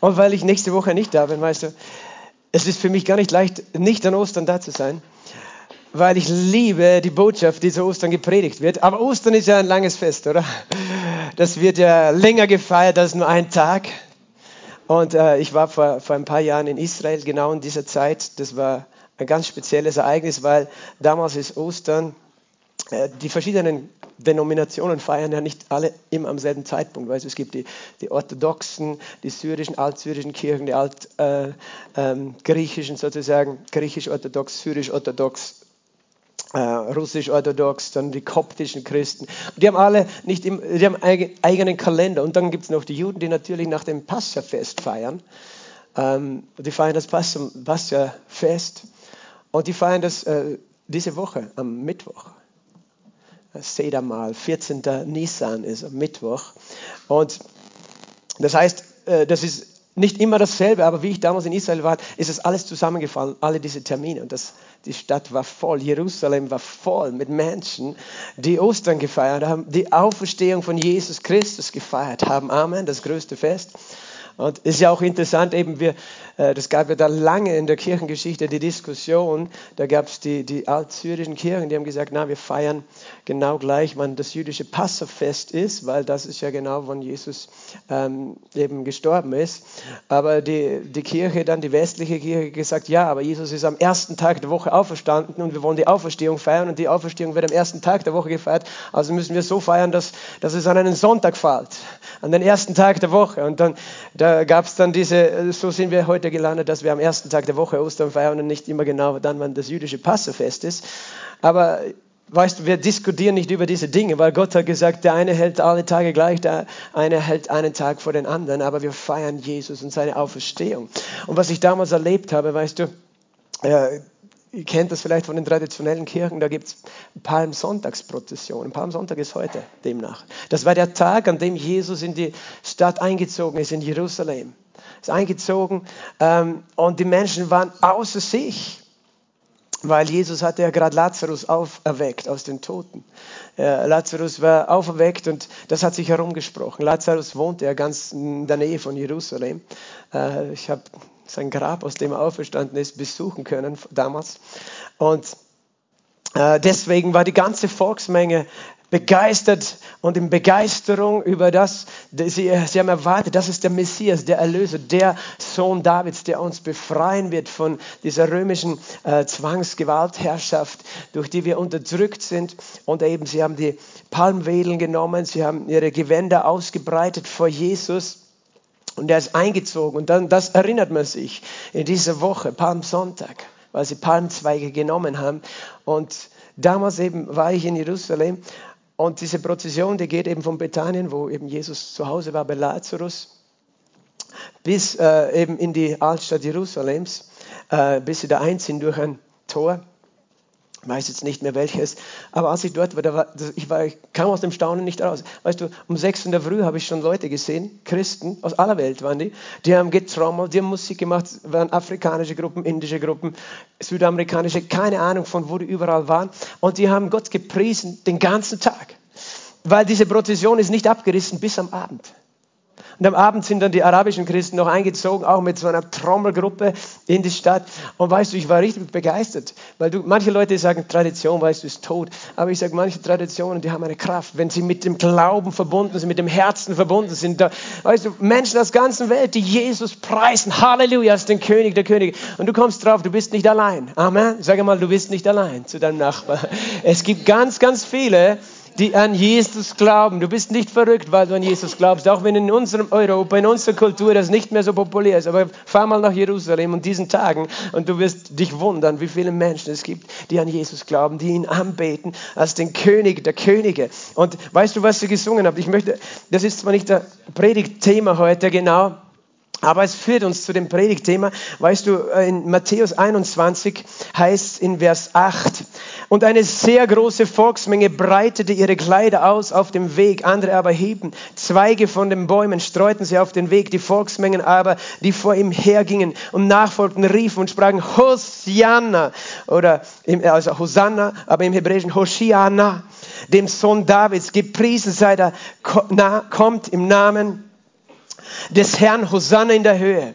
Und weil ich nächste Woche nicht da bin, weißt du, es ist für mich gar nicht leicht, nicht an Ostern da zu sein, weil ich liebe die Botschaft, die zu Ostern gepredigt wird. Aber Ostern ist ja ein langes Fest, oder? Das wird ja länger gefeiert als nur ein Tag. Und äh, ich war vor, vor ein paar Jahren in Israel, genau in dieser Zeit. Das war ein ganz spezielles Ereignis, weil damals ist Ostern äh, die verschiedenen Denominationen feiern ja nicht alle immer am selben Zeitpunkt. Weißt, es gibt die, die orthodoxen, die syrischen, altsyrischen Kirchen, die altgriechischen äh, ähm, sozusagen, griechisch-orthodox, syrisch-orthodox, äh, russisch-orthodox, dann die koptischen Christen. Die haben alle nicht im, die haben eigenen Kalender. Und dann gibt es noch die Juden, die natürlich nach dem Passafest feiern. Ähm, die feiern das Passafest. Und die feiern das äh, diese Woche am Mittwoch. Seht einmal, 14. Nisan ist am Mittwoch. Und das heißt, äh, das ist nicht immer dasselbe, aber wie ich damals in Israel war, ist es alles zusammengefallen, alle diese Termine. Und das, die Stadt war voll, Jerusalem war voll mit Menschen, die Ostern gefeiert haben, die Auferstehung von Jesus Christus gefeiert haben. Amen, das größte Fest. Und ist ja auch interessant, eben wir, äh, das gab ja da lange in der Kirchengeschichte die Diskussion, da gab es die, die altsyrischen Kirchen, die haben gesagt, na, wir feiern genau gleich, wann das jüdische Passafest ist, weil das ist ja genau, wann Jesus ähm, eben gestorben ist. Aber die, die Kirche, dann die westliche Kirche, gesagt, ja, aber Jesus ist am ersten Tag der Woche auferstanden und wir wollen die Auferstehung feiern und die Auferstehung wird am ersten Tag der Woche gefeiert, also müssen wir so feiern, dass, dass es an einen Sonntag fällt, an den ersten Tag der Woche. Und dann da gab es dann diese, so sind wir heute gelandet, dass wir am ersten Tag der Woche Ostern feiern und nicht immer genau dann, wann das jüdische Passafest ist. Aber weißt du, wir diskutieren nicht über diese Dinge, weil Gott hat gesagt, der eine hält alle Tage gleich, der eine hält einen Tag vor den anderen, aber wir feiern Jesus und seine Auferstehung. Und was ich damals erlebt habe, weißt du, äh, ihr kennt das vielleicht von den traditionellen Kirchen, da gibt es Palmsonntagsprozessionen. Palmsonntag ist heute demnach. Das war der Tag, an dem Jesus in die Stadt eingezogen ist, in Jerusalem. Ist eingezogen ähm, und die Menschen waren außer sich, weil Jesus hatte ja gerade Lazarus auferweckt aus den Toten. Lazarus war auferweckt und das hat sich herumgesprochen. Lazarus wohnte ja ganz in der Nähe von Jerusalem. Äh, ich habe sein Grab, aus dem er auferstanden ist, besuchen können damals. Und äh, deswegen war die ganze Volksmenge begeistert und in Begeisterung über das, sie, sie haben erwartet, das ist der Messias, der Erlöser, der Sohn Davids, der uns befreien wird von dieser römischen äh, Zwangsgewaltherrschaft, durch die wir unterdrückt sind. Und eben, sie haben die Palmwedeln genommen, sie haben ihre Gewänder ausgebreitet vor Jesus. Und er ist eingezogen. Und dann, das erinnert man sich in dieser Woche, Palmsonntag, weil sie Palmzweige genommen haben. Und damals eben war ich in Jerusalem. Und diese Prozession, die geht eben von Bethanien, wo eben Jesus zu Hause war bei Lazarus, bis äh, eben in die Altstadt Jerusalems, äh, bis sie da einziehen durch ein Tor weiß jetzt nicht mehr welches, aber als ich dort war, war ich, war, ich kam aus dem Staunen nicht raus. Weißt du, um sechs in der Früh habe ich schon Leute gesehen, Christen aus aller Welt waren die, die haben getrommelt, die haben Musik gemacht, waren afrikanische Gruppen, indische Gruppen, südamerikanische, keine Ahnung von wo die überall waren und die haben Gott gepriesen den ganzen Tag, weil diese Prozession ist nicht abgerissen bis am Abend. Und am Abend sind dann die arabischen Christen noch eingezogen, auch mit so einer Trommelgruppe in die Stadt. Und weißt du, ich war richtig begeistert, weil du, manche Leute sagen, Tradition, weißt du, ist tot. Aber ich sage, manche Traditionen, die haben eine Kraft, wenn sie mit dem Glauben verbunden sind, mit dem Herzen verbunden sind. Da, weißt du, Menschen aus der ganzen Welt, die Jesus preisen, Halleluja, als den König der Könige. Und du kommst drauf, du bist nicht allein. Amen. Sag mal, du bist nicht allein zu deinem Nachbarn. Es gibt ganz, ganz viele, die an Jesus glauben. Du bist nicht verrückt, weil du an Jesus glaubst, auch wenn in unserem Europa, in unserer Kultur das nicht mehr so populär ist. Aber fahr mal nach Jerusalem und diesen Tagen und du wirst dich wundern, wie viele Menschen es gibt, die an Jesus glauben, die ihn anbeten als den König der Könige. Und weißt du, was ihr gesungen habt? Ich möchte, das ist zwar nicht der Predigtthema heute genau, aber es führt uns zu dem Predigtthema. Weißt du, in Matthäus 21 heißt in Vers 8, und eine sehr große Volksmenge breitete ihre Kleider aus auf dem Weg, andere aber hieben Zweige von den Bäumen, streuten sie auf den Weg. Die Volksmengen aber, die vor ihm hergingen und nachfolgten, riefen und sprachen Hosianna oder im, also Hosanna, aber im Hebräischen Hoshiana, dem Sohn Davids, gepriesen sei der, kommt im Namen des Herrn, Hosanna in der Höhe.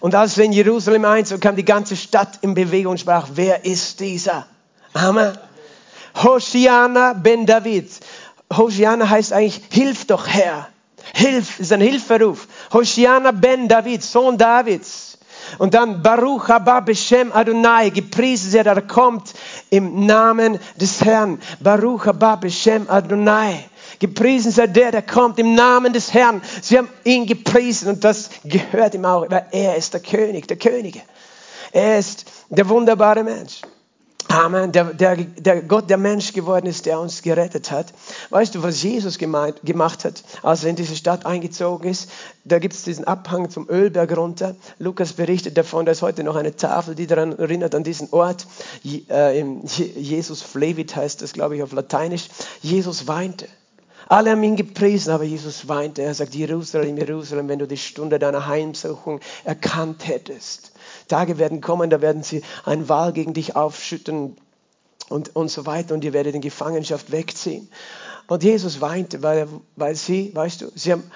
Und als er in Jerusalem einzog, kam die ganze Stadt in Bewegung und sprach, wer ist dieser? Amen. Hosiana ben David. Hosiana heißt eigentlich, hilf doch Herr. Hilf, ist ein Hilferuf. Hosiana ben David, Sohn Davids. Und dann Baruch haba Beshem Adonai, gepriesen sei, der kommt im Namen des Herrn. Baruch haba Beshem Adonai. Gepriesen sei der, der kommt im Namen des Herrn. Sie haben ihn gepriesen und das gehört ihm auch, weil er ist der König, der Könige. Er ist der wunderbare Mensch. Amen. Der, der, der Gott, der Mensch geworden ist, der uns gerettet hat. Weißt du, was Jesus gemeint, gemacht hat, als er in diese Stadt eingezogen ist? Da gibt es diesen Abhang zum Ölberg runter. Lukas berichtet davon, da ist heute noch eine Tafel, die daran erinnert, an diesen Ort. Äh, Jesus Flevit heißt das, glaube ich, auf Lateinisch. Jesus weinte. Alle haben ihn gepriesen, aber Jesus weinte. Er sagt, Jerusalem, Jerusalem, wenn du die Stunde deiner Heimsuchung erkannt hättest. Tage werden kommen, da werden sie einen Wal gegen dich aufschütten und, und so weiter und ihr werdet in Gefangenschaft wegziehen. Und Jesus weinte, weil, weil sie, weißt du, sie haben,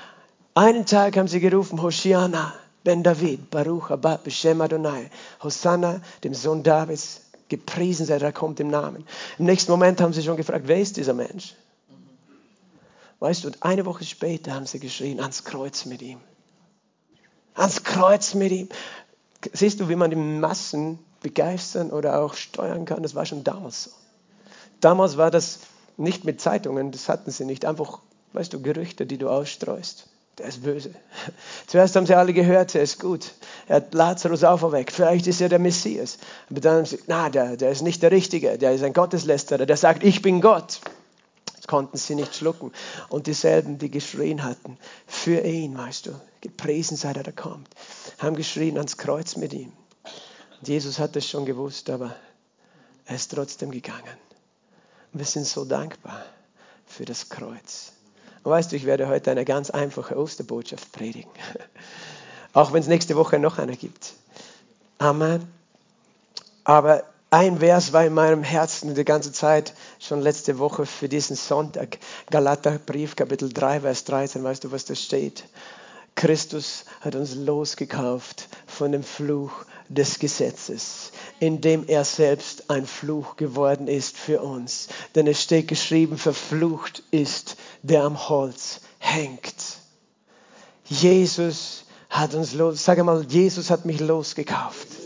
einen Tag haben sie gerufen, Hosiana, Ben David, Baruch, Abba, Beshem Adonai, Hosanna, dem Sohn Davids, gepriesen sei, der kommt im Namen. Im nächsten Moment haben sie schon gefragt, wer ist dieser Mensch? Weißt du, und eine Woche später haben sie geschrien, ans Kreuz mit ihm. Ans Kreuz mit ihm. Siehst du, wie man die Massen begeistern oder auch steuern kann? Das war schon damals so. Damals war das nicht mit Zeitungen, das hatten sie nicht. Einfach, weißt du, Gerüchte, die du ausstreust. Der ist böse. Zuerst haben sie alle gehört, er ist gut. Er hat Lazarus auferweckt. Vielleicht ist er der Messias. Aber dann haben sie, na, der, der ist nicht der Richtige. Der ist ein Gotteslästerer. Der sagt, ich bin Gott konnten sie nicht schlucken. Und dieselben, die geschrien hatten, für ihn, weißt du, gepriesen sei der, der kommt, haben geschrien ans Kreuz mit ihm. Und Jesus hat es schon gewusst, aber er ist trotzdem gegangen. Und wir sind so dankbar für das Kreuz. Und weißt du, ich werde heute eine ganz einfache Osterbotschaft predigen. Auch wenn es nächste Woche noch eine gibt. Amen. Aber ein Vers war in meinem Herzen die ganze Zeit, schon letzte Woche für diesen Sonntag. Galaterbrief, Kapitel 3, Vers 13. Weißt du, was da steht? Christus hat uns losgekauft von dem Fluch des Gesetzes, indem er selbst ein Fluch geworden ist für uns. Denn es steht geschrieben, verflucht ist, der am Holz hängt. Jesus hat uns los, sag mal, Jesus hat mich losgekauft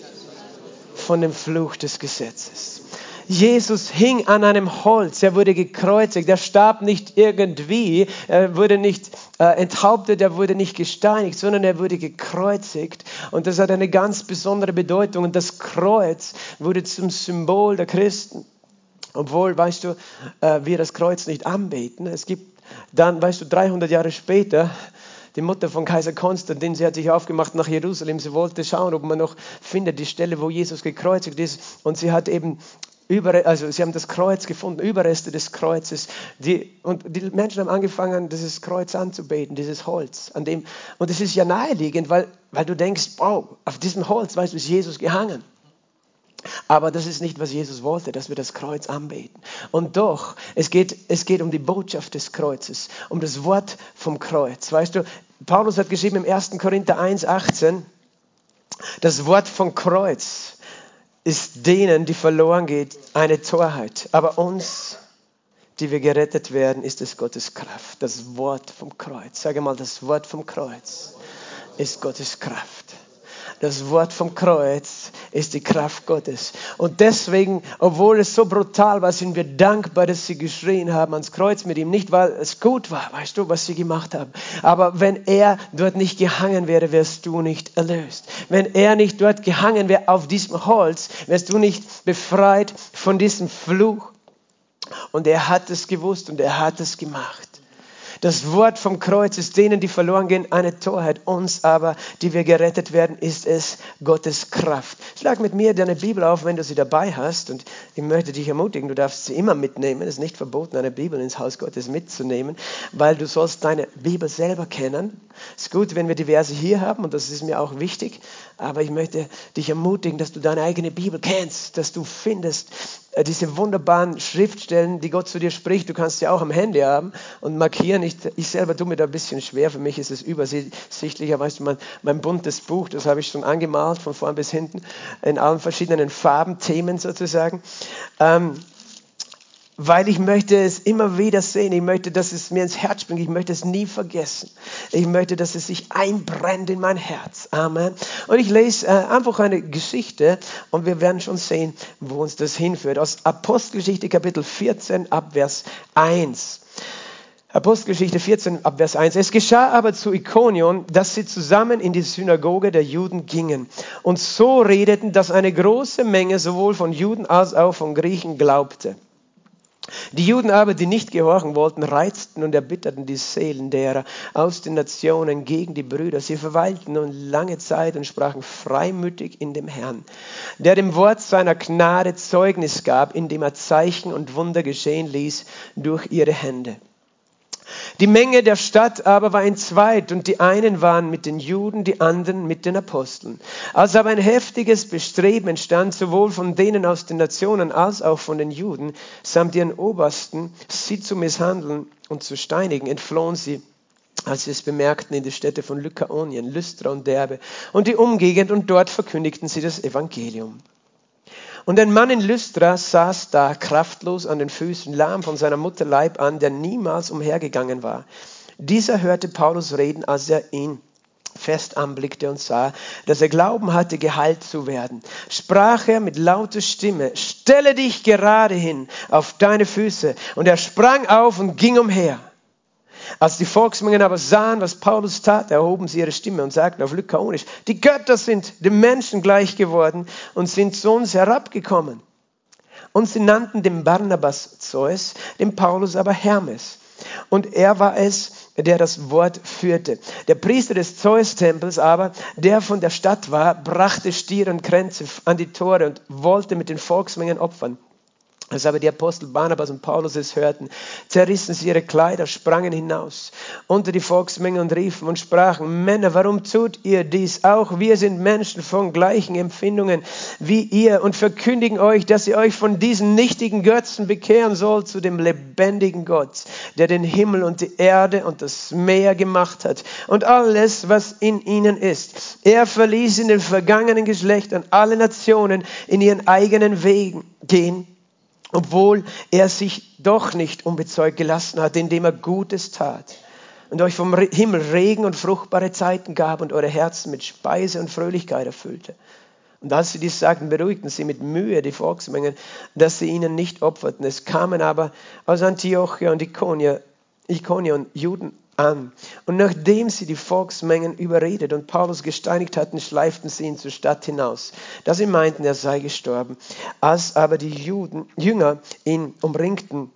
von dem Fluch des Gesetzes. Jesus hing an einem Holz, er wurde gekreuzigt, er starb nicht irgendwie, er wurde nicht äh, enthauptet, er wurde nicht gesteinigt, sondern er wurde gekreuzigt. Und das hat eine ganz besondere Bedeutung. Und das Kreuz wurde zum Symbol der Christen. Obwohl, weißt du, äh, wir das Kreuz nicht anbeten. Es gibt dann, weißt du, 300 Jahre später, die Mutter von Kaiser Konstantin, sie hat sich aufgemacht nach Jerusalem. Sie wollte schauen, ob man noch findet die Stelle, wo Jesus gekreuzigt ist. Und sie hat eben über, also sie haben das Kreuz gefunden, Überreste des Kreuzes. Die, und die Menschen haben angefangen, dieses Kreuz anzubeten, dieses Holz. An dem, und es ist ja naheliegend, weil, weil du denkst, wow, auf diesem Holz, weißt du, ist Jesus gehangen. Aber das ist nicht, was Jesus wollte, dass wir das Kreuz anbeten. Und doch, es geht, es geht um die Botschaft des Kreuzes, um das Wort vom Kreuz. Weißt du, Paulus hat geschrieben im 1. Korinther 1, 18, das Wort vom Kreuz ist denen, die verloren geht, eine Torheit. Aber uns, die wir gerettet werden, ist es Gottes Kraft. Das Wort vom Kreuz. Sage mal, das Wort vom Kreuz ist Gottes Kraft. Das Wort vom Kreuz ist die Kraft Gottes. Und deswegen, obwohl es so brutal war, sind wir dankbar, dass sie geschrien haben ans Kreuz mit ihm. Nicht, weil es gut war, weißt du, was sie gemacht haben. Aber wenn er dort nicht gehangen wäre, wärst du nicht erlöst. Wenn er nicht dort gehangen wäre auf diesem Holz, wärst du nicht befreit von diesem Fluch. Und er hat es gewusst und er hat es gemacht. Das Wort vom Kreuz ist denen, die verloren gehen, eine Torheit. Uns aber, die wir gerettet werden, ist es Gottes Kraft. Schlag mit mir deine Bibel auf, wenn du sie dabei hast. Und ich möchte dich ermutigen, du darfst sie immer mitnehmen. Es ist nicht verboten, eine Bibel ins Haus Gottes mitzunehmen, weil du sollst deine Bibel selber kennen. Es ist gut, wenn wir die Verse hier haben und das ist mir auch wichtig. Aber ich möchte dich ermutigen, dass du deine eigene Bibel kennst, dass du findest, diese wunderbaren Schriftstellen, die Gott zu dir spricht, du kannst sie auch am Handy haben und markieren. Ich, ich selber tue mir da ein bisschen schwer, für mich ist es übersichtlicher, weißt du, mein, mein buntes Buch, das habe ich schon angemalt, von vorn bis hinten, in allen verschiedenen Farben, Themen sozusagen. Ähm, weil ich möchte es immer wieder sehen. Ich möchte, dass es mir ins Herz springt. Ich möchte es nie vergessen. Ich möchte, dass es sich einbrennt in mein Herz. Amen. Und ich lese äh, einfach eine Geschichte und wir werden schon sehen, wo uns das hinführt. Aus Apostelgeschichte Kapitel 14 ab Vers 1. Apostelgeschichte 14 ab Vers 1. Es geschah aber zu Ikonion, dass sie zusammen in die Synagoge der Juden gingen und so redeten, dass eine große Menge sowohl von Juden als auch von Griechen glaubte. Die Juden aber, die nicht gehorchen wollten, reizten und erbitterten die Seelen derer aus den Nationen gegen die Brüder. Sie verweilten nun lange Zeit und sprachen freimütig in dem Herrn, der dem Wort seiner Gnade Zeugnis gab, indem er Zeichen und Wunder geschehen ließ durch ihre Hände. Die Menge der Stadt aber war entzweit und die einen waren mit den Juden, die anderen mit den Aposteln. Als aber ein heftiges Bestreben entstand, sowohl von denen aus den Nationen als auch von den Juden, samt ihren Obersten, sie zu misshandeln und zu steinigen, entflohen sie als sie es bemerkten, in die Städte von Lykaonien, Lystra und Derbe und die Umgegend und dort verkündigten sie das Evangelium. Und ein Mann in Lystra saß da kraftlos an den Füßen, lahm von seiner Mutter Leib an, der niemals umhergegangen war. Dieser hörte Paulus reden, als er ihn fest anblickte und sah, dass er Glauben hatte, geheilt zu werden. Sprach er mit lauter Stimme, stelle dich gerade hin auf deine Füße. Und er sprang auf und ging umher. Als die Volksmengen aber sahen, was Paulus tat, erhoben sie ihre Stimme und sagten auf Lykaonisch, die Götter sind dem Menschen gleich geworden und sind zu uns herabgekommen. Und sie nannten den Barnabas Zeus, den Paulus aber Hermes. Und er war es, der das Wort führte. Der Priester des Zeus-Tempels aber, der von der Stadt war, brachte Stiere und Kränze an die Tore und wollte mit den Volksmengen opfern. Als aber die Apostel Barnabas und Paulus es hörten, zerrissen sie ihre Kleider, sprangen hinaus unter die Volksmenge und riefen und sprachen, Männer, warum tut ihr dies? Auch wir sind Menschen von gleichen Empfindungen wie ihr und verkündigen euch, dass ihr euch von diesen nichtigen Götzen bekehren sollt zu dem lebendigen Gott, der den Himmel und die Erde und das Meer gemacht hat und alles, was in ihnen ist. Er verließ in den vergangenen Geschlechtern alle Nationen in ihren eigenen Wegen gehen obwohl er sich doch nicht unbezeugt gelassen hat, indem er Gutes tat und euch vom Himmel Regen und fruchtbare Zeiten gab und eure Herzen mit Speise und Fröhlichkeit erfüllte. Und als sie dies sagten, beruhigten sie mit Mühe die Volksmengen, dass sie ihnen nicht opferten. Es kamen aber aus Antiochia und Ikonia, Ikonia und Juden an. Und nachdem sie die Volksmengen überredet und Paulus gesteinigt hatten, schleiften sie ihn zur Stadt hinaus, da sie meinten, er sei gestorben. Als aber die Juden, Jünger ihn umringten,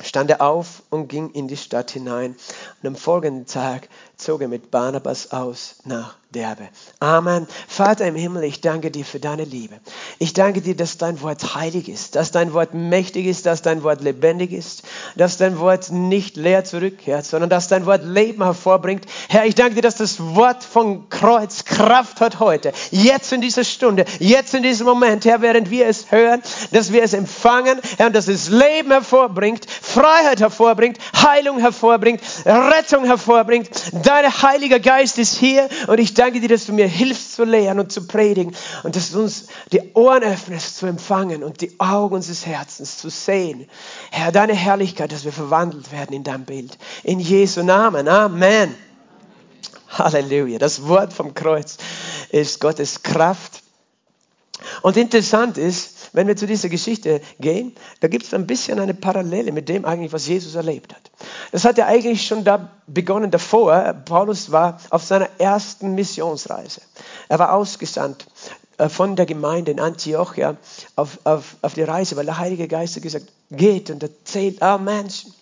stand er auf und ging in die Stadt hinein. Und am folgenden Tag zog er mit Barnabas aus nach Derbe. Amen. Vater im Himmel, ich danke dir für deine Liebe. Ich danke dir, dass dein Wort heilig ist, dass dein Wort mächtig ist, dass dein Wort lebendig ist, dass dein Wort nicht leer zurückkehrt, sondern dass dein Wort Leben hervorbringt. Herr, ich danke dir, dass das Wort vom Kreuz Kraft hat heute, jetzt in dieser Stunde, jetzt in diesem Moment, Herr, während wir es hören, dass wir es empfangen, Herr, und dass es Leben hervorbringt, Freiheit hervorbringt, Heilung hervorbringt, Rettung hervorbringt. Dein Heiliger Geist ist hier und ich danke dir, dass du mir hilfst zu lehren und zu predigen und dass du uns die Ohren öffnest zu empfangen und die Augen unseres Herzens zu sehen. Herr, deine Herrlichkeit, dass wir verwandelt werden in dein Bild. In Jesu Namen. Amen. Halleluja. Das Wort vom Kreuz ist Gottes Kraft. Und interessant ist, wenn wir zu dieser Geschichte gehen, da gibt es ein bisschen eine Parallele mit dem eigentlich, was Jesus erlebt hat. Das hat ja eigentlich schon da begonnen davor. Paulus war auf seiner ersten Missionsreise. Er war ausgesandt äh, von der Gemeinde in Antiochia auf, auf, auf die Reise, weil der Heilige Geist hat gesagt, geht und erzählt allen Menschen.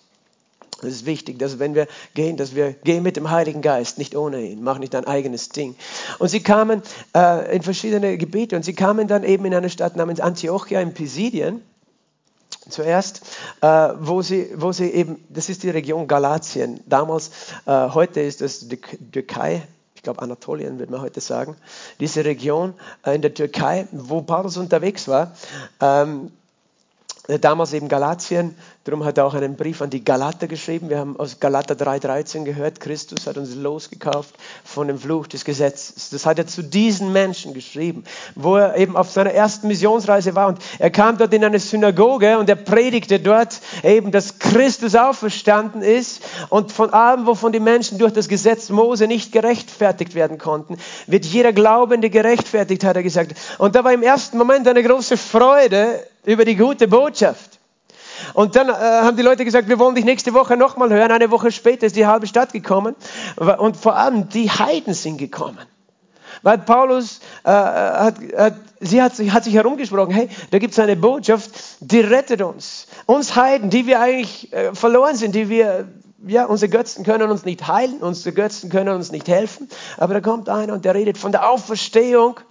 Es ist wichtig, dass wenn wir gehen, dass wir gehen mit dem Heiligen Geist, nicht ohne ihn. Mach nicht dein eigenes Ding. Und sie kamen äh, in verschiedene Gebiete und sie kamen dann eben in eine Stadt namens Antiochia in Pisidien zuerst, äh, wo, sie, wo sie eben, das ist die Region Galatien. Damals, äh, heute ist die Türkei, ich glaube Anatolien würde man heute sagen, diese Region äh, in der Türkei, wo Paulus unterwegs war. Ähm, äh, damals eben Galatien, darum hat er auch einen Brief an die Galater geschrieben. Wir haben aus Galater 3,13 gehört, Christus hat uns losgekauft von dem Fluch des Gesetzes. Das hat er zu diesen Menschen geschrieben, wo er eben auf seiner ersten Missionsreise war und er kam dort in eine Synagoge und er predigte dort eben, dass Christus auferstanden ist und von allem, wovon die Menschen durch das Gesetz Mose nicht gerechtfertigt werden konnten, wird jeder Glaubende gerechtfertigt, hat er gesagt. Und da war im ersten Moment eine große Freude, über die gute Botschaft. Und dann äh, haben die Leute gesagt, wir wollen dich nächste Woche nochmal hören. Eine Woche später ist die halbe Stadt gekommen. Und vor allem die Heiden sind gekommen. Weil Paulus, äh, hat, hat, sie hat, hat sich herumgesprochen, hey, da gibt es eine Botschaft, die rettet uns. Uns Heiden, die wir eigentlich äh, verloren sind, die wir, ja, unsere Götzen können uns nicht heilen, unsere Götzen können uns nicht helfen. Aber da kommt einer und der redet von der Auferstehung.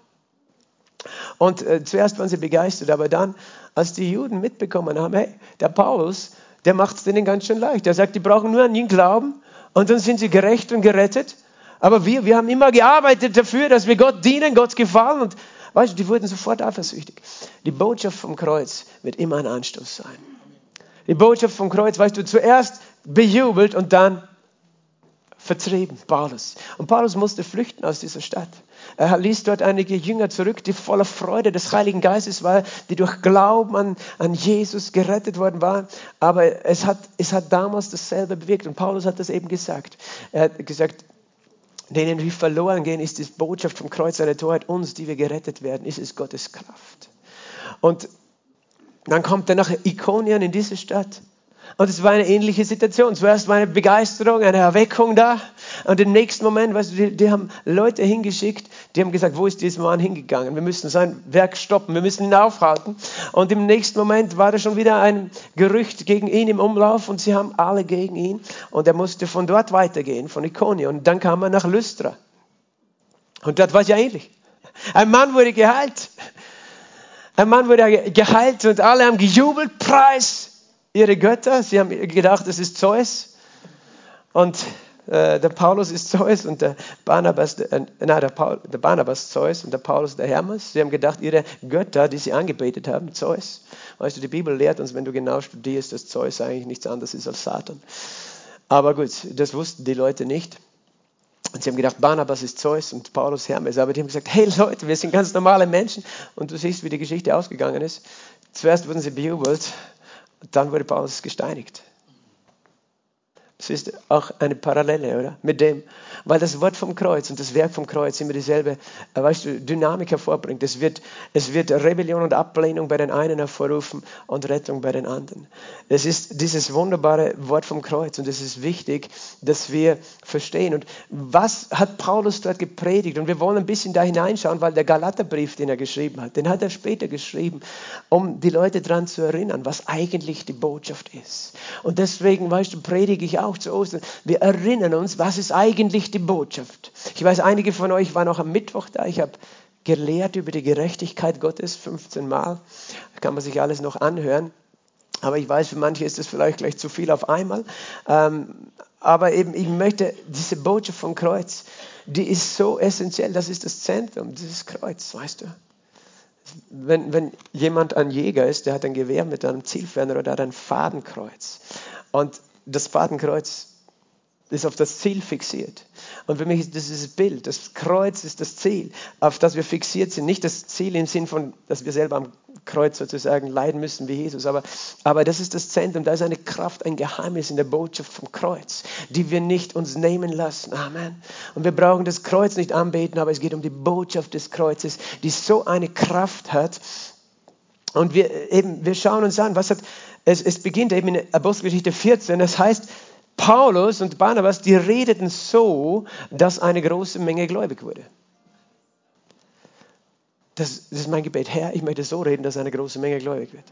Und äh, zuerst waren sie begeistert, aber dann als die Juden mitbekommen haben, hey, der Paulus, der macht es denen ganz schön leicht. Er sagt, die brauchen nur an ihn glauben und dann sind sie gerecht und gerettet. Aber wir, wir haben immer gearbeitet dafür, dass wir Gott dienen, Gott gefallen und weißt du, die wurden sofort eifersüchtig. Die Botschaft vom Kreuz wird immer ein Anstoß sein. Die Botschaft vom Kreuz, weißt du, zuerst bejubelt und dann vertrieben, Paulus. Und Paulus musste flüchten aus dieser Stadt. Er ließ dort einige Jünger zurück, die voller Freude des Heiligen Geistes waren, die durch Glauben an, an Jesus gerettet worden waren. Aber es hat, es hat damals dasselbe bewirkt. Und Paulus hat das eben gesagt. Er hat gesagt, denen wir verloren gehen, ist die Botschaft vom Kreuz eine Torheit. Uns, die wir gerettet werden, ist es Gottes Kraft. Und dann kommt er nach Ikonien in diese Stadt. Und es war eine ähnliche Situation. Zuerst war eine Begeisterung, eine Erweckung da. Und im nächsten Moment, weißt du, die, die, haben Leute hingeschickt, die haben gesagt, wo ist dieser Mann hingegangen? Wir müssen sein Werk stoppen, wir müssen ihn aufhalten. Und im nächsten Moment war da schon wieder ein Gerücht gegen ihn im Umlauf und sie haben alle gegen ihn. Und er musste von dort weitergehen, von Ikonien. Und dann kam er nach Lystra. Und dort war es ja ähnlich. Ein Mann wurde geheilt. Ein Mann wurde geheilt und alle haben gejubelt, Preis ihre Götter. Sie haben gedacht, es ist Zeus. Und äh, der Paulus ist Zeus und der Barnabas, äh, nein, der, Paul, der Barnabas Zeus und der Paulus der Hermes. Sie haben gedacht, ihre Götter, die sie angebetet haben, Zeus. Weißt du, die Bibel lehrt uns, wenn du genau studierst, dass Zeus eigentlich nichts anderes ist als Satan. Aber gut, das wussten die Leute nicht. Und sie haben gedacht, Barnabas ist Zeus und Paulus Hermes. Aber die haben gesagt, hey Leute, wir sind ganz normale Menschen. Und du siehst, wie die Geschichte ausgegangen ist. Zuerst wurden sie bejubelt dann wurde Paulus gesteinigt. Das ist auch eine Parallele, oder? Mit dem, weil das Wort vom Kreuz und das Werk vom Kreuz immer dieselbe, äh, weißt du, Dynamik hervorbringt. Es wird, es wird Rebellion und Ablehnung bei den einen hervorrufen und Rettung bei den anderen. Es ist dieses wunderbare Wort vom Kreuz und es ist wichtig, dass wir verstehen. Und was hat Paulus dort gepredigt? Und wir wollen ein bisschen da hineinschauen, weil der Galaterbrief, den er geschrieben hat, den hat er später geschrieben, um die Leute daran zu erinnern, was eigentlich die Botschaft ist. Und deswegen, weißt du, predige ich auch auch zu Ostern. Wir erinnern uns, was ist eigentlich die Botschaft. Ich weiß, einige von euch waren auch am Mittwoch da. Ich habe gelehrt über die Gerechtigkeit Gottes 15 Mal. Da kann man sich alles noch anhören. Aber ich weiß, für manche ist das vielleicht gleich zu viel auf einmal. Ähm, aber eben, ich möchte diese Botschaft vom Kreuz, die ist so essentiell. Das ist das Zentrum, dieses Kreuz, weißt du. Wenn, wenn jemand ein Jäger ist, der hat ein Gewehr mit einem Zielferner oder hat ein Fadenkreuz. Und das Fadenkreuz ist auf das Ziel fixiert. Und für mich ist das dieses Bild. Das Kreuz ist das Ziel, auf das wir fixiert sind. Nicht das Ziel im Sinn von, dass wir selber am Kreuz sozusagen leiden müssen wie Jesus. Aber, aber das ist das Zentrum. Da ist eine Kraft, ein Geheimnis in der Botschaft vom Kreuz, die wir nicht uns nehmen lassen. Amen. Und wir brauchen das Kreuz nicht anbeten, aber es geht um die Botschaft des Kreuzes, die so eine Kraft hat. Und wir eben, wir schauen uns an, was hat es, es beginnt eben in Apostelgeschichte 14. Das heißt, Paulus und Barnabas, die redeten so, dass eine große Menge gläubig wurde. Das, das, ist mein Gebet. Herr, ich möchte so reden, dass eine große Menge gläubig wird.